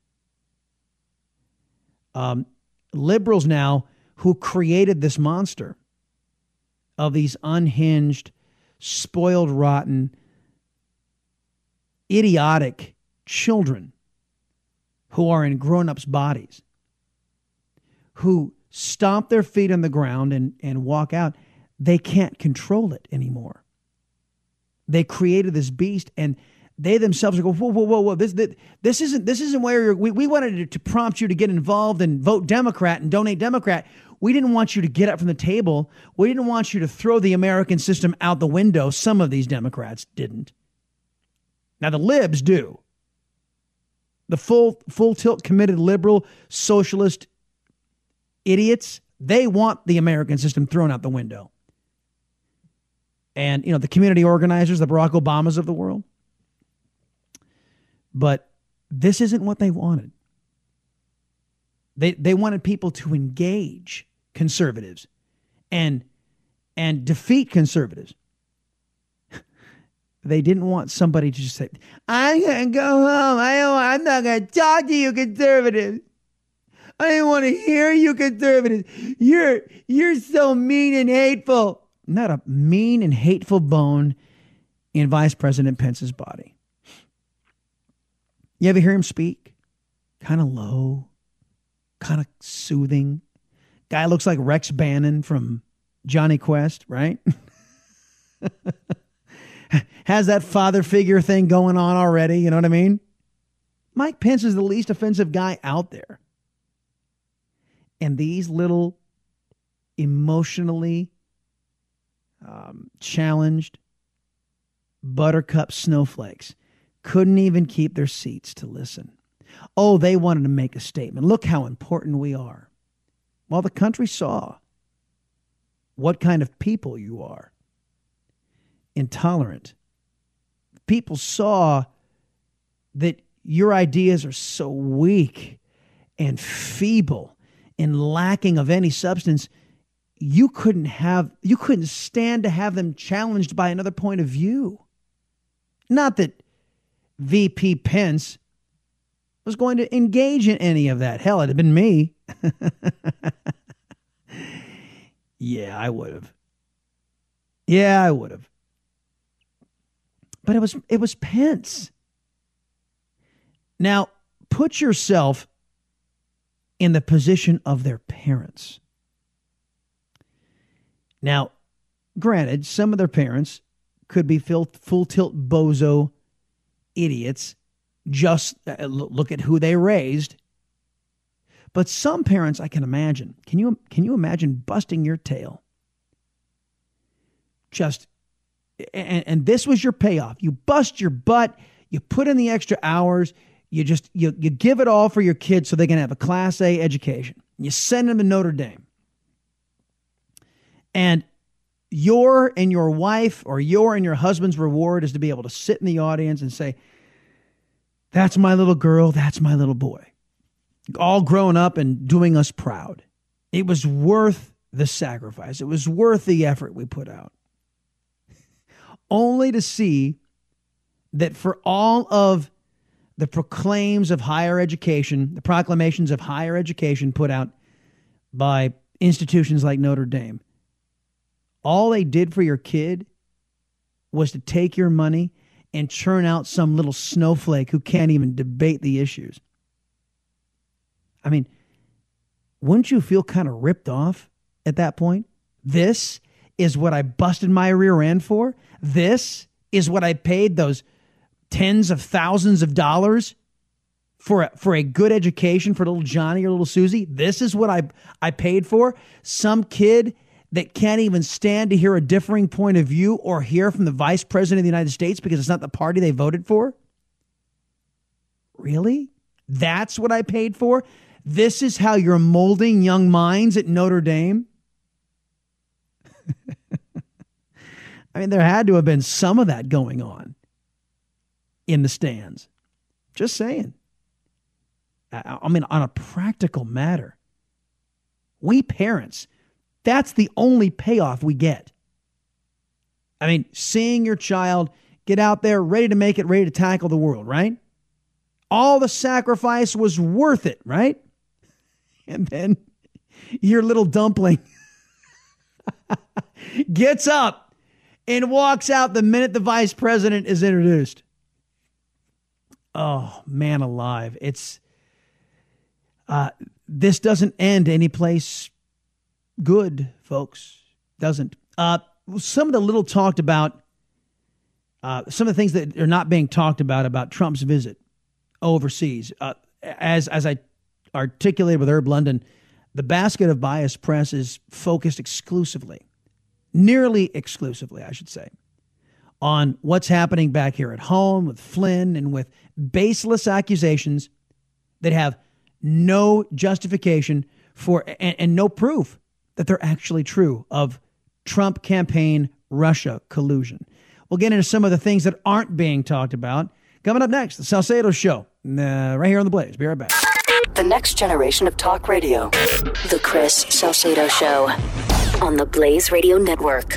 Um, liberals now who created this monster of these unhinged, spoiled, rotten, idiotic children who are in grown ups' bodies, who stomp their feet on the ground and, and walk out, they can't control it anymore. They created this beast and they themselves go, whoa, whoa, whoa, whoa. This, this, this isn't this isn't where we, we wanted to, to prompt you to get involved and vote Democrat and donate Democrat. We didn't want you to get up from the table. We didn't want you to throw the American system out the window. Some of these Democrats didn't. Now the libs do the full full tilt committed liberal socialist idiots they want the american system thrown out the window and you know the community organizers the barack obamas of the world but this isn't what they wanted they they wanted people to engage conservatives and and defeat conservatives they didn't want somebody to just say, I'm to go home. I don't, I'm not to talk to you conservatives. I didn't want to hear you conservatives. You're, you're so mean and hateful. Not a mean and hateful bone in Vice President Pence's body. You ever hear him speak? Kind of low, kind of soothing. Guy looks like Race Bannon from Jonny Quest, right? has that father figure thing going on already. You know what I mean? Mike Pence is the least offensive guy out there. And these little emotionally um, challenged buttercup snowflakes couldn't even keep their seats to listen. Oh, they wanted to make a statement. Look how important we are. Well, the country saw what kind of people you are intolerant. People saw that your ideas are so weak and feeble and lacking of any substance you couldn't have you couldn't stand to have them challenged by another point of view. Not that vp pence was going to engage in any of that. Hell it'd have been me. Yeah i would have. Yeah i would have. But it was it was Pence. Now, put yourself in the position of their parents. Now, granted, some of their parents could be full, full tilt bozo idiots. Just uh, look at who they raised. But some parents, I can imagine. Can you can you imagine busting your tail? Just and, and this was your payoff. You bust your butt, you put in the extra hours, you just you, you give it all for your kids so they can have a class A education. You send them to Notre Dame. And your and your wife or your and your husband's reward is to be able to sit in the audience and say, That's my little girl, that's my little boy. All grown up and doing us proud. It was worth the sacrifice. It was worth the effort we put out. Only to see that for all of the proclaims of higher education, the proclamations of higher education put out by institutions like Notre Dame, all they did for your kid was to take your money and churn out some little snowflake who can't even debate the issues. I mean, wouldn't you feel kind of ripped off at that point? This is what I busted my rear end for. This is what I paid those tens of thousands of dollars for a, for a good education for little Johnny or little Susie. This is what I I paid for. Some kid that can't even stand to hear a differing point of view or hear from the vice president of the United States because it's not the party they voted for. Really? That's what I paid for? This is how you're molding young minds at Notre Dame? I mean, there had to have been some of that going on in the stands. Just saying. I mean, on a practical matter, we parents, that's the only payoff we get. I mean, seeing your child get out there ready to make it, ready to tackle the world, right? All the sacrifice was worth it, right? And then your little dumpling gets up and walks out the minute the vice president is introduced. Oh, man alive. It's uh, this doesn't end any place good, folks. Doesn't. Uh, some of the little talked about, uh, some of the things that are not being talked about about Trump's visit overseas. Uh, as as I articulated with Herb London, the basket of biased press is focused exclusively, nearly exclusively, I should say, on what's happening back here at home with Flynn and with baseless accusations that have no justification for and, and no proof that they're actually true of Trump campaign Russia collusion. We'll get into some of the things that aren't being talked about. Coming up next, the Salcedo Show, uh, right here on The Blaze. Be right back. The next generation of talk radio. The Chris Salcedo Show on the Blaze Radio Network.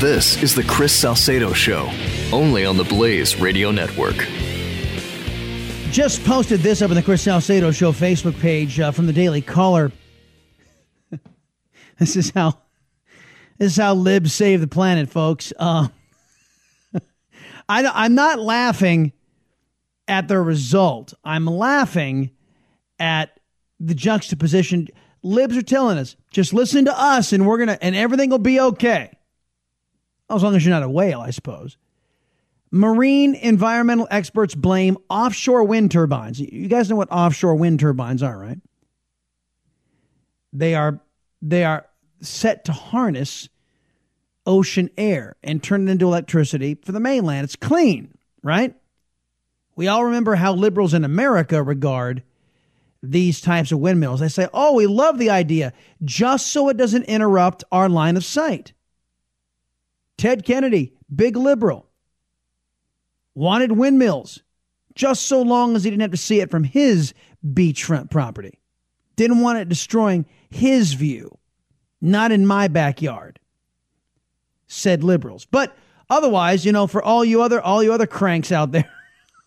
This is the Chris Salcedo Show, only on the Blaze Radio Network. Just posted this up on the Chris Salcedo Show Facebook page uh, from the Daily Caller. this is how this is how libs save the planet, folks. Uh, I, I'm not laughing at the result. I'm laughing at the juxtaposition. Libs are telling us, just listen to us, and we're gonna, and everything will be okay. As long as you're not a whale, I suppose. Marine environmental experts blame offshore wind turbines. You guys know what offshore wind turbines are, right? They are they are set to harness ocean air and turn it into electricity for the mainland. It's clean, right? We all remember how liberals in America regard these types of windmills. They say, "Oh, we love the idea just so it doesn't interrupt our line of sight." Ted Kennedy, big liberal, wanted windmills just so long as he didn't have to see it from his beachfront property. Didn't want it destroying his view. Not in my backyard, said liberals. But otherwise, you know, for all you other all you other cranks out there,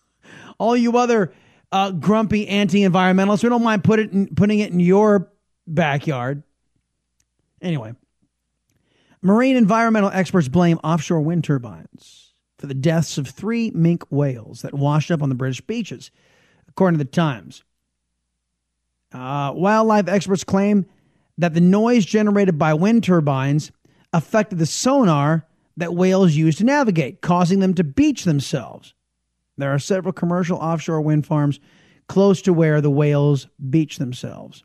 all you other uh, grumpy anti-environmentalists, we don't mind put it in, putting it in your backyard. Anyway, Marine environmental experts blame offshore wind turbines for the deaths of three minke whales that washed up on the British beaches, according to the Times. Uh, wildlife experts claim that the noise generated by wind turbines affected the sonar that whales use to navigate, causing them to beach themselves. There are several commercial offshore wind farms close to where the whales beach themselves.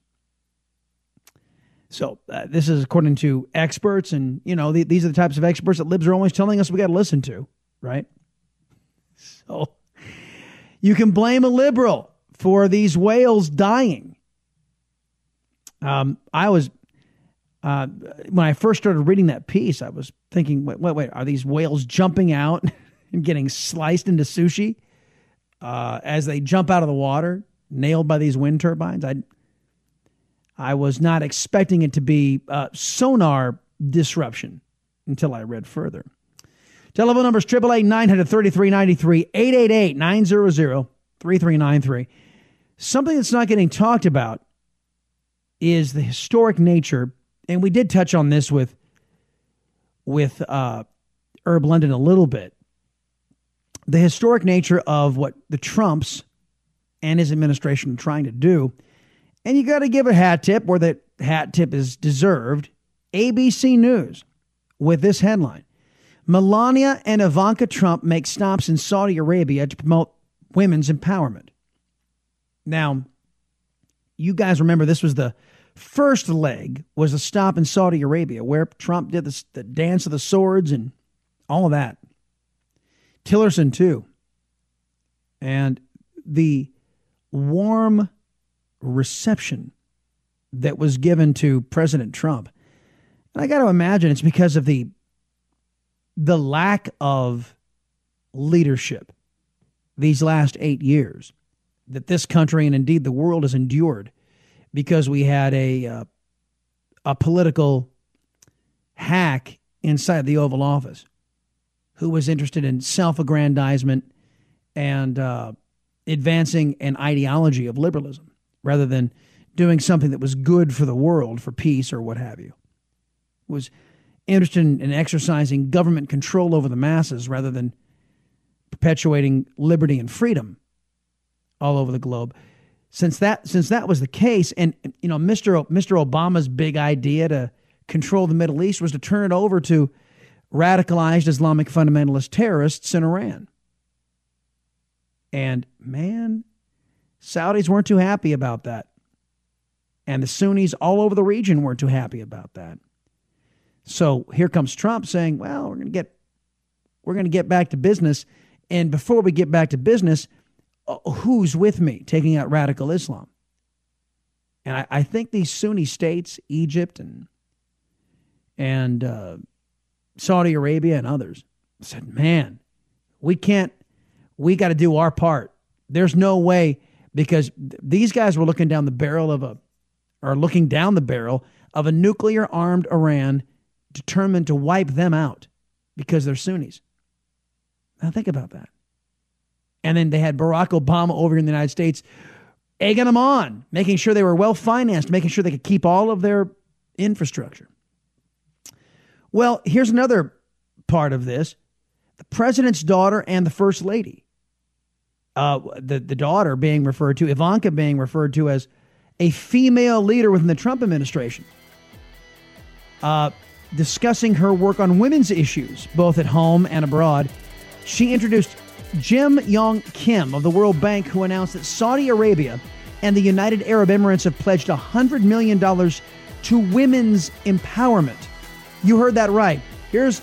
So uh, this is according to experts, and you know the, these are the types of experts that libs are always telling us we got to listen to, right? So you can blame a liberal for these whales dying. Um, I was uh, when I first started reading that piece, I was thinking, wait, wait, wait, are these whales jumping out and getting sliced into sushi uh, as they jump out of the water, nailed by these wind turbines? I I was not expecting it to be uh, sonar disruption until I read further. Telephone numbers 888 933 93 888 900 3393. Something that's not getting talked about is the historic nature, and we did touch on this with with uh, Herb London a little bit. The historic nature of what the Trumps and his administration are trying to do and you got to give a hat tip where that hat tip is deserved. ABC News with this headline Melania and Ivanka Trump make stops in Saudi Arabia to promote women's empowerment. Now, you guys remember this was the first leg was a stop in Saudi Arabia where Trump did the, the dance of the swords and all of that. Tillerson too. And the warm reception that was given to President Trump. And I got to imagine it's because of the the lack of leadership these last 8 years that this country and indeed the world has endured because we had a uh, a political hack inside the Oval Office who was interested in self-aggrandizement and uh, advancing an ideology of liberalism rather than doing something that was good for the world, for peace or what have you. Was interested in, in exercising government control over the masses rather than perpetuating liberty and freedom all over the globe. Since that since that was the case, and you know, Mr. O, Mr. Obama's big idea to control the Middle East was to turn it over to radicalized Islamic fundamentalist terrorists in Iran. And man, Saudis weren't too happy about that. And the Sunnis all over the region weren't too happy about that. So here comes Trump saying, "Well, we're going to get we're going to get back to business." And before we get back to business, uh, who's with me taking out radical Islam? And I, I think these Sunni states, Egypt and and uh, Saudi Arabia and others, said, "Man, we can't. We got to do our part. There's no way because these guys were looking down the barrel of a, or looking down the barrel of a nuclear armed Iran determined to wipe them out because they're Sunnis. Now think about that. And then they had Barack Obama over in the United States egging them on, making sure they were well financed, making sure they could keep all of their infrastructure. Well, here's another part of this the president's daughter and the first lady uh, the, the daughter being referred to, Ivanka being referred to as a female leader within the Trump administration, uh, discussing her work on women's issues, both at home and abroad. She introduced Jim Yong Kim of the World Bank, who announced that Saudi Arabia and the United Arab Emirates have pledged $100 million to women's empowerment. You heard that right. Here's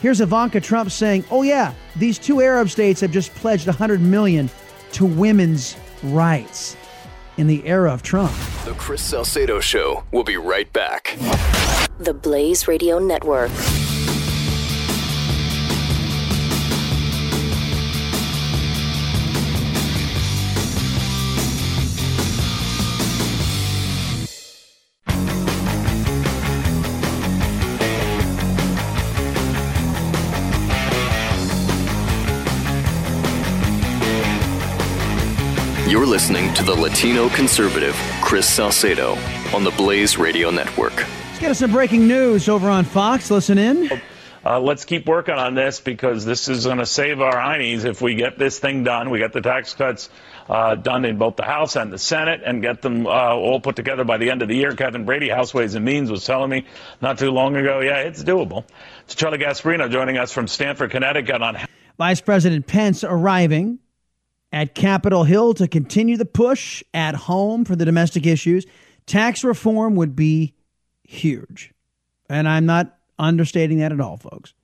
Here's Ivanka Trump saying, "Oh yeah, these two Arab states have just pledged 100 million to women's rights." In the era of Trump. The Chris Salcedo Show will be right back. The Blaze Radio Network. Listening to the Latino conservative, Chris Salcedo, on the Blaze Radio Network. Let's get us some breaking news over on Fox. Listen in. Uh, let's keep working on this because this is going to save our heinies if we get this thing done. We got the tax cuts uh, done in both the House and the Senate and get them uh, all put together by the end of the year. Kevin Brady, House Ways and Means, was telling me not too long ago, yeah, it's doable. It's Charlie Gasparino joining us from Stamford, Connecticut on. Vice President Pence arriving at Capitol Hill to continue the push at home for the domestic issues. Tax reform would be huge. And I'm not understating that at all, folks.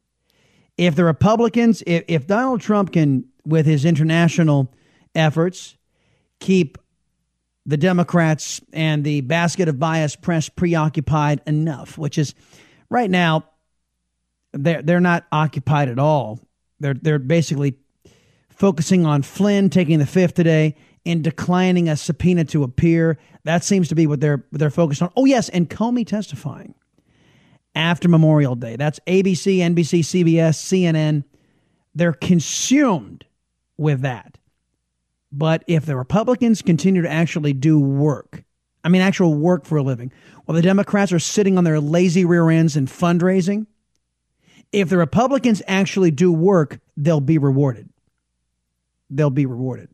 If the Republicans, if, if Donald Trump can, with his international efforts, keep the Democrats and the basket of bias press preoccupied enough, which is right now, they're, they're not occupied at all. They're, they're basically focusing on Flynn taking the fifth today and declining a subpoena to appear. That seems to be what they're they're focused on. Oh yes, and Comey testifying after Memorial Day. That's ABC, NBC, CBS, CNN. They're consumed with that. But if the Republicans continue to actually do work, I mean actual work for a living, while the Democrats are sitting on their lazy rear ends and fundraising, if the Republicans actually do work, they'll be rewarded they'll be rewarded.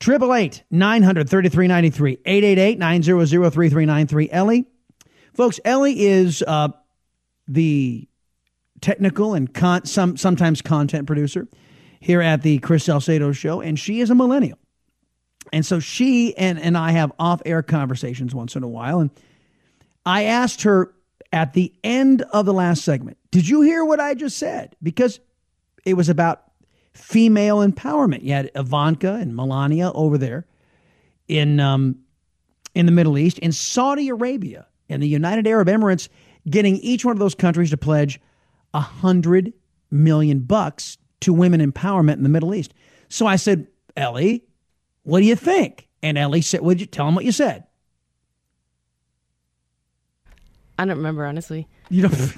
Triple eight nine hundred thirty three ninety three eight eight eight nine zero zero three three nine three. Ellie, folks, Ellie is uh, the technical and con- some sometimes content producer here at the Chris Salcedo Show, and she is a millennial, and so she and and I have off air conversations once in a while, and I asked her at the end of the last segment, "Did you hear what I just said?" Because it was about female empowerment. You had Ivanka and Melania over there in um, in the Middle East, in Saudi Arabia and the United Arab Emirates, getting each one of those countries to pledge a hundred million bucks to women empowerment in the Middle East. So I said, Ellie, what do you think? And Ellie said, "Would you tell him what you said?" I don't remember honestly. You don't.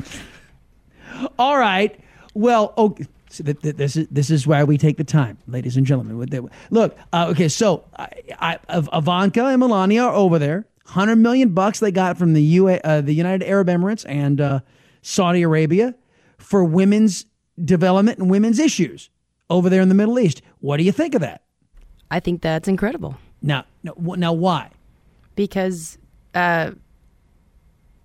All right. Well, okay. So this is this is why we take the time, ladies and gentlemen. Look, uh, okay, so I, I, Ivanka and Melania are over there. Hundred million bucks they got from the UA, uh, the United Arab Emirates and uh, Saudi Arabia for women's development and women's issues over there in the Middle East. What do you think of that? I think that's incredible. Now, now, why? Because uh,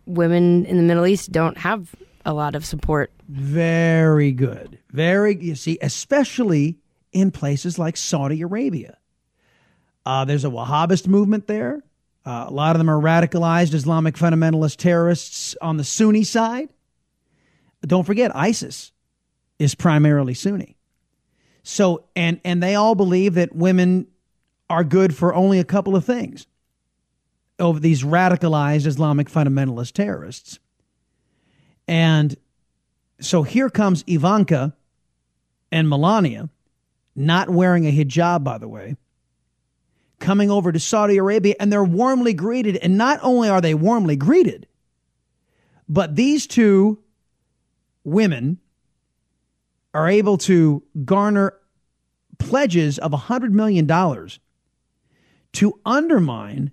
women in the Middle East don't have a lot of support. Very good. Very, you see, especially in places like Saudi Arabia. Uh, there's a Wahhabist movement there. Uh, a lot of them are radicalized Islamic fundamentalist terrorists on the Sunni side. But don't forget, ISIS is primarily Sunni. So, and and they all believe that women are good for only a couple of things. Over these radicalized Islamic fundamentalist terrorists, and so here comes Ivanka and Melania, not wearing a hijab, by the way, coming over to Saudi Arabia, and they're warmly greeted. And not only are they warmly greeted, but these two women are able to garner pledges of $100 million to undermine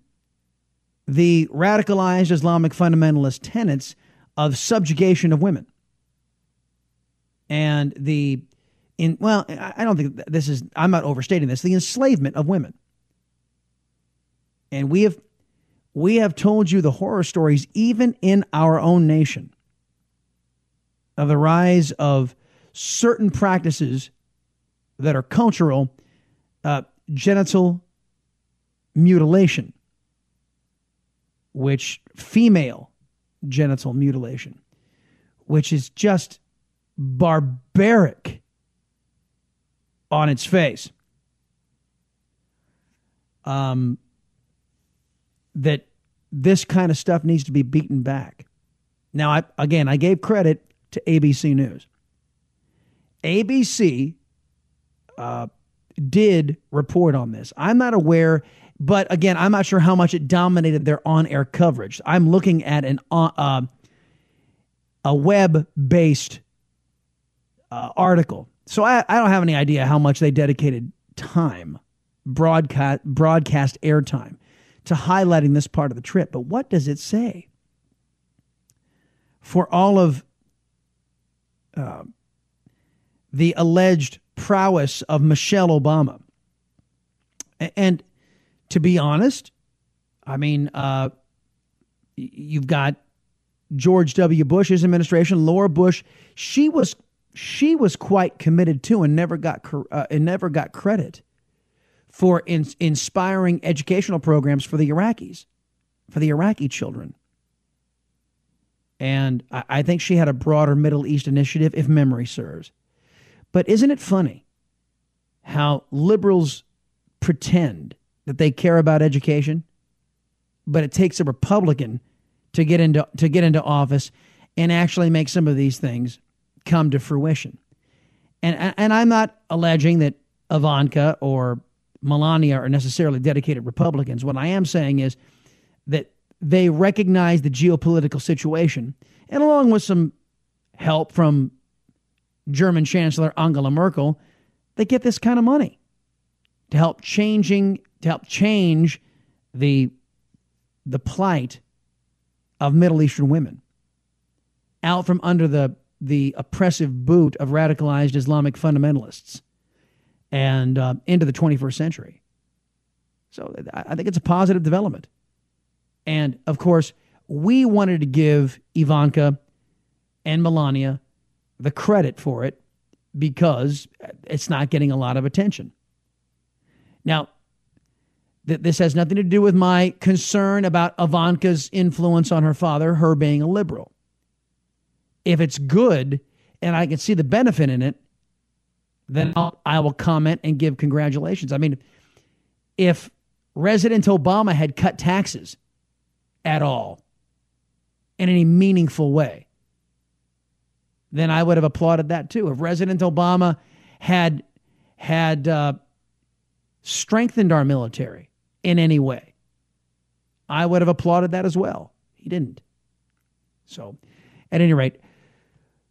the radicalized Islamic fundamentalist tenets of subjugation of women and the in well, I don't think this is. I'm not overstating this. The enslavement of women, and we have we have told you the horror stories, even in our own nation, of the rise of certain practices that are cultural, uh, genital mutilation, which female genital mutilation, which is just barbaric on its face. Um, that this kind of stuff needs to be beaten back. Now, I, again, I gave credit to ABC News. ABC uh, did report on this. I'm not aware, but again, I'm not sure how much it dominated their on air coverage. I'm looking at an uh, a web based uh, article. So I, I don't have any idea how much they dedicated time, broadcast, broadcast airtime to highlighting this part of the trip. But what does it say? For all of uh, the alleged prowess of Michelle Obama And to be honest, I mean, uh, you've got George W. Bush's administration, Laura Bush. She was she was quite committed to and never got uh, and never got credit for in, inspiring educational programs for the Iraqis, for the Iraqi children. And I, I think she had a broader Middle East initiative, if memory serves. But isn't it funny how liberals pretend that they care about education, but it takes a Republican to get into to get into office and actually make some of these things come to fruition. And and I'm not alleging that Ivanka or Melania are necessarily dedicated Republicans. What I am saying is that they recognize the geopolitical situation, and along with some help from German Chancellor Angela Merkel, they get this kind of money to help changing to help change the the plight of Middle Eastern women out from under the the oppressive boot of radicalized Islamic fundamentalists and uh, into the 21st century. So I think it's a positive development. And of course, we wanted to give Ivanka and Melania the credit for it because it's not getting a lot of attention. Now, th- this has nothing to do with my concern about Ivanka's influence on her father, her being a liberal if it's good and I can see the benefit in it, then I'll, I will comment and give congratulations. I mean, if President Obama had cut taxes at all in any meaningful way, then I would have applauded that too. If President Obama had had uh, strengthened our military in any way, I would have applauded that as well. He didn't. So, at any rate,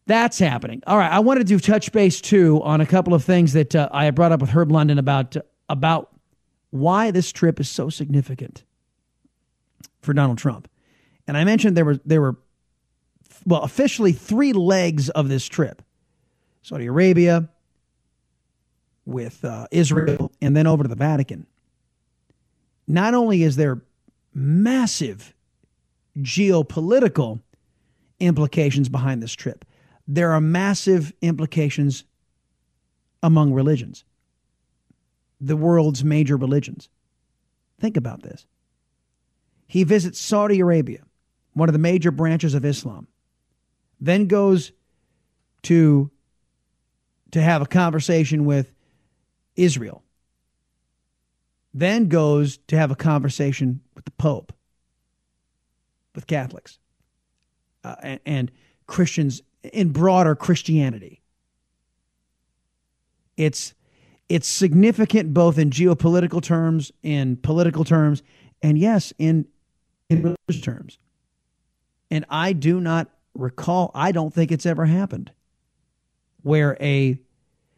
that's happening. All right, I wanted to touch base too on a couple of things that uh, I brought up with Herb London about uh, about why this trip is so significant for Donald Trump. And I mentioned there were there were well officially three legs of this trip: Saudi Arabia, with uh, Israel, and then over to the Vatican. Not only is there massive geopolitical implications behind this trip, there are massive implications among religions, the world's major religions. Think about this. He visits Saudi Arabia, one of the major branches of Islam, then goes to, to have a conversation with Israel, then goes to have a conversation with the Pope, with Catholics, uh, and, and Christians in broader Christianity. It's it's significant both in geopolitical terms, in political terms, and yes, in in religious terms. And I do not recall, I don't think it's ever happened where a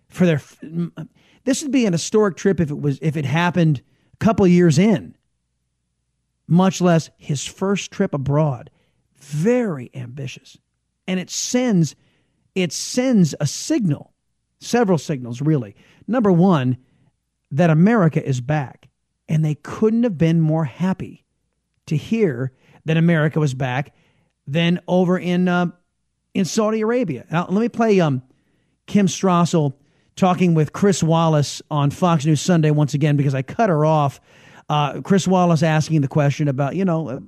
for their this would be an historic trip if it was if it happened a couple years in much less his first trip abroad very ambitious and it sends it sends a signal, several signals really. Number 1, that America is back, and they couldn't have been more happy to hear that America was back than over in uh, in Saudi Arabia. Now, let me play um, Kim Strassel talking with Chris Wallace on Fox News Sunday once again because I cut her off. Uh, Chris Wallace asking the question about, you know,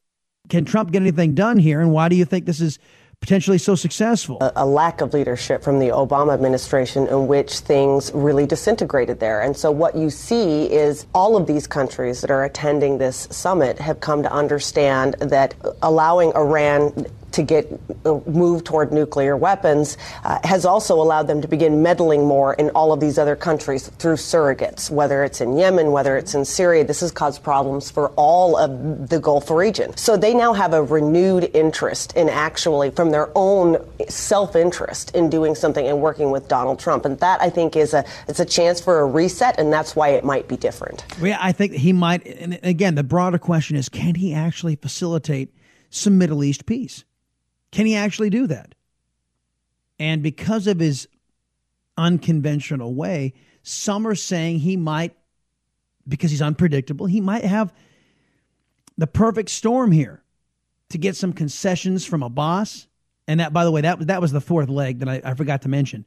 can Trump get anything done here, and why do you think this is potentially so successful? A, a, lack of leadership from the Obama administration in which things really disintegrated there. And so what you see is all of these countries that are attending this summit have come to understand that allowing Iran to get uh, move toward nuclear weapons uh, has also allowed them to begin meddling more in all of these other countries through surrogates, whether it's in Yemen, whether it's in Syria. This has caused problems for all of the Gulf region. So they now have a renewed interest in actually, from their own self interest, in doing something and working with Donald Trump. And that, I think, is a it's a chance for a reset, and that's why it might be different. Yeah, I think he might. And again, the broader question is, can he actually facilitate some Middle East peace? Can he actually do that? And because of his unconventional way, some are saying he might because he's unpredictable. He might have the perfect storm here to get some concessions from Abbas. And that, by the way, that that was the fourth leg that I, I forgot to mention.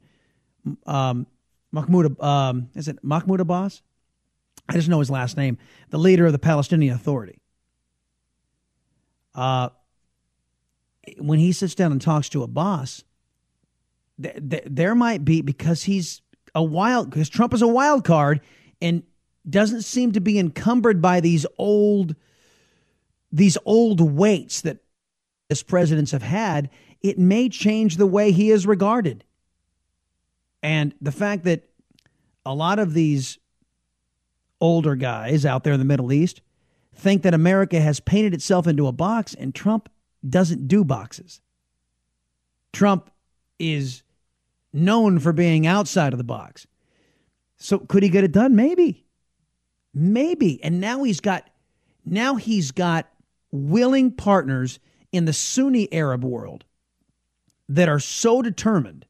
Um, Mahmoud, um, is it Mahmoud Abbas? I just know his last name. The leader of the Palestinian Authority. Uh, when he sits down and talks to Abbas, th- th- there might be because he's a wild because Trump is a wild card and doesn't seem to be encumbered by these old these old weights that as presidents have had, it may change the way he is regarded. And the fact that a lot of these older guys out there in the Middle East think that America has painted itself into a box and Trump doesn't do boxes. Trump is known for being outside of the box. So could he get it done? Maybe. Maybe. And now he's got now he's got willing partners in the Sunni Arab world that are so determined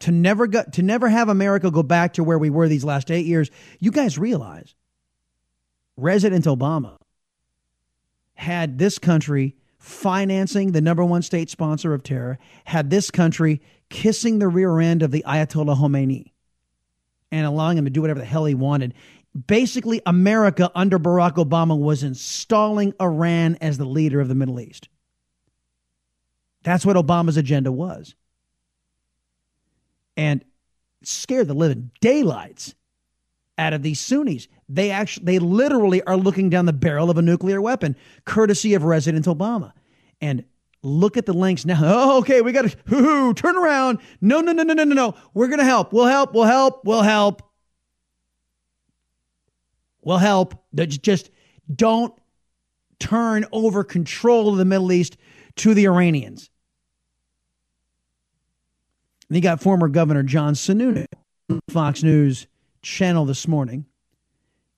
to never go, to never have America go back to where we were these last 8 years. You guys realize President Obama had this country financing the number one state sponsor of terror, had this country kissing the rear end of the Ayatollah Khomeini and allowing him to do whatever the hell he wanted. Basically, America under Barack Obama was installing Iran as the leader of the Middle East. That's what Obama's agenda was. And scared the living daylights out of these Sunnis. They actually, they literally are looking down the barrel of a nuclear weapon, courtesy of President Obama. And look at the links now. Oh, okay, we got to turn around. No, no, no, no, no, no, no. We're going to help. We'll help. We'll help. We'll help. We'll help. Just don't turn over control of the Middle East to the Iranians. And you got former Governor John Sununu, Fox News channel this morning.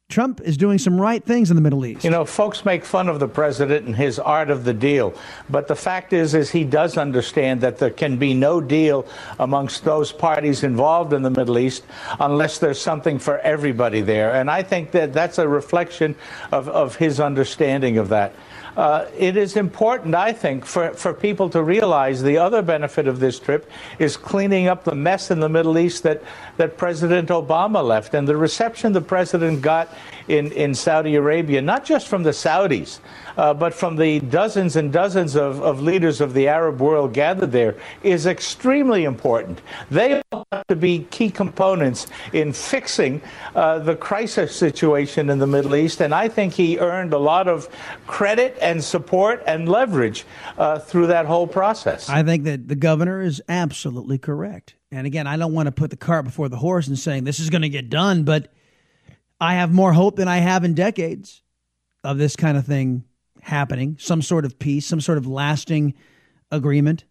Trump is doing some right things in the Middle East. You know, folks make fun of the president and his art of the deal, but the fact is is he does understand that there can be no deal amongst those parties involved in the Middle East unless there's something for everybody there. And I think that that's a reflection of, of his understanding of that uh, it is important, I think, for, for people to realize the other benefit of this trip is cleaning up the mess in the Middle East that, that President Obama left. And the reception the president got in, in Saudi Arabia, not just from the Saudis, uh, but from the dozens and dozens of, of leaders of the Arab world gathered there, is extremely important. They have to be key components in fixing uh, the crisis situation in the Middle East. And I think he earned a lot of credit and support and leverage uh, through that whole process. I think that the governor is absolutely correct. And again, I don't want to put the cart before the horse and saying this is going to get done, but I have more hope than I have in decades of this kind of thing happening, some sort of peace, some sort of lasting agreement.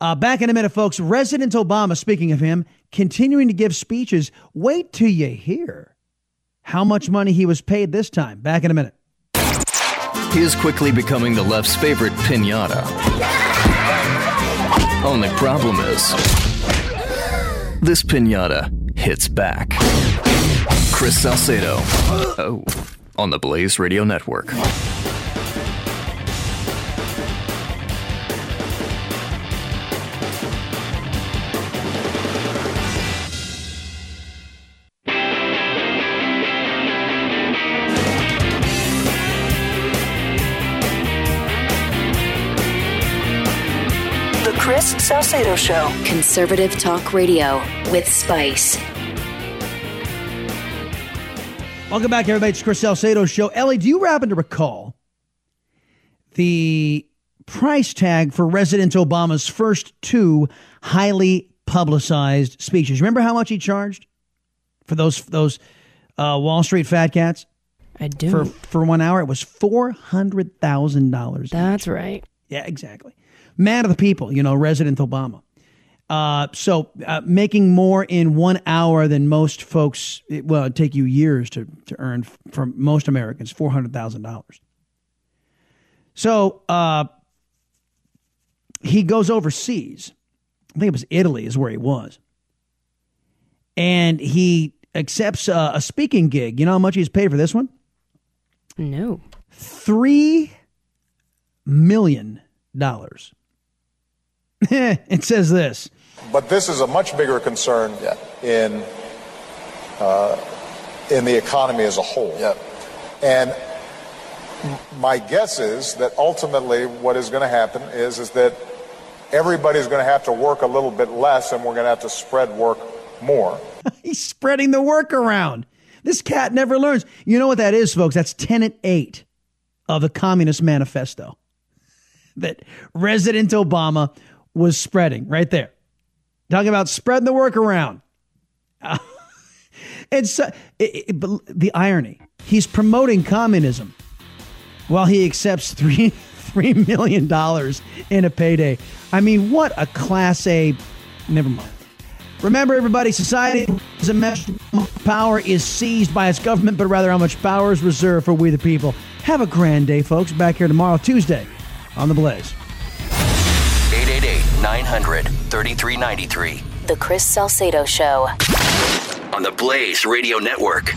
Uh, back in a minute, folks. President Obama, speaking of him, continuing to give speeches. Wait till you hear how much money he was paid this time. Back in a minute. He is quickly becoming the left's favorite pinata. Only problem is, this pinata hits back. Chris Salcedo. Oh, on the Blaze Radio Network. Chris Salcedo Show. Conservative Talk Radio with Spice. Welcome back, everybody. It's Chris Salcedo Show. Ellie, do you happen to recall the price tag for President Obama's first two highly publicized speeches? Remember how much he charged for those those uh, Wall Street fat cats? I do. For for one hour, it was four hundred thousand dollars. That's right. Yeah, exactly. Man of the people, you know, President Obama. Uh, so uh, making more in one hour than most folks, it, well, it'd take you years to, to earn for most Americans, $400,000. So uh, he goes overseas. I think it was Italy is where he was. And he accepts uh, a speaking gig. You know how much he's paid for this one? No. Three million dollars. it says this. But this is a much bigger concern in uh, in the economy as a whole. And my guess is that ultimately what is going to happen is is that everybody's going to have to work a little bit less, and we're going to have to spread work more. He's spreading the work around. This cat never learns. You know what that is, folks? That's Tenet 8 of the Communist Manifesto that President Obama was spreading right there. Talking about spreading the work around. it's uh, it, it, the irony. He's promoting communism while he accepts three three million dollars in a payday. I mean, what a class A. Never mind. Remember, everybody, society is a measure power is seized by its government, but rather how much power is reserved for we the people. Have a grand day, folks. Back here tomorrow, Tuesday, on the Blaze. 888 900 3393. The Chris Salcedo Show. On the Blaze Radio Network.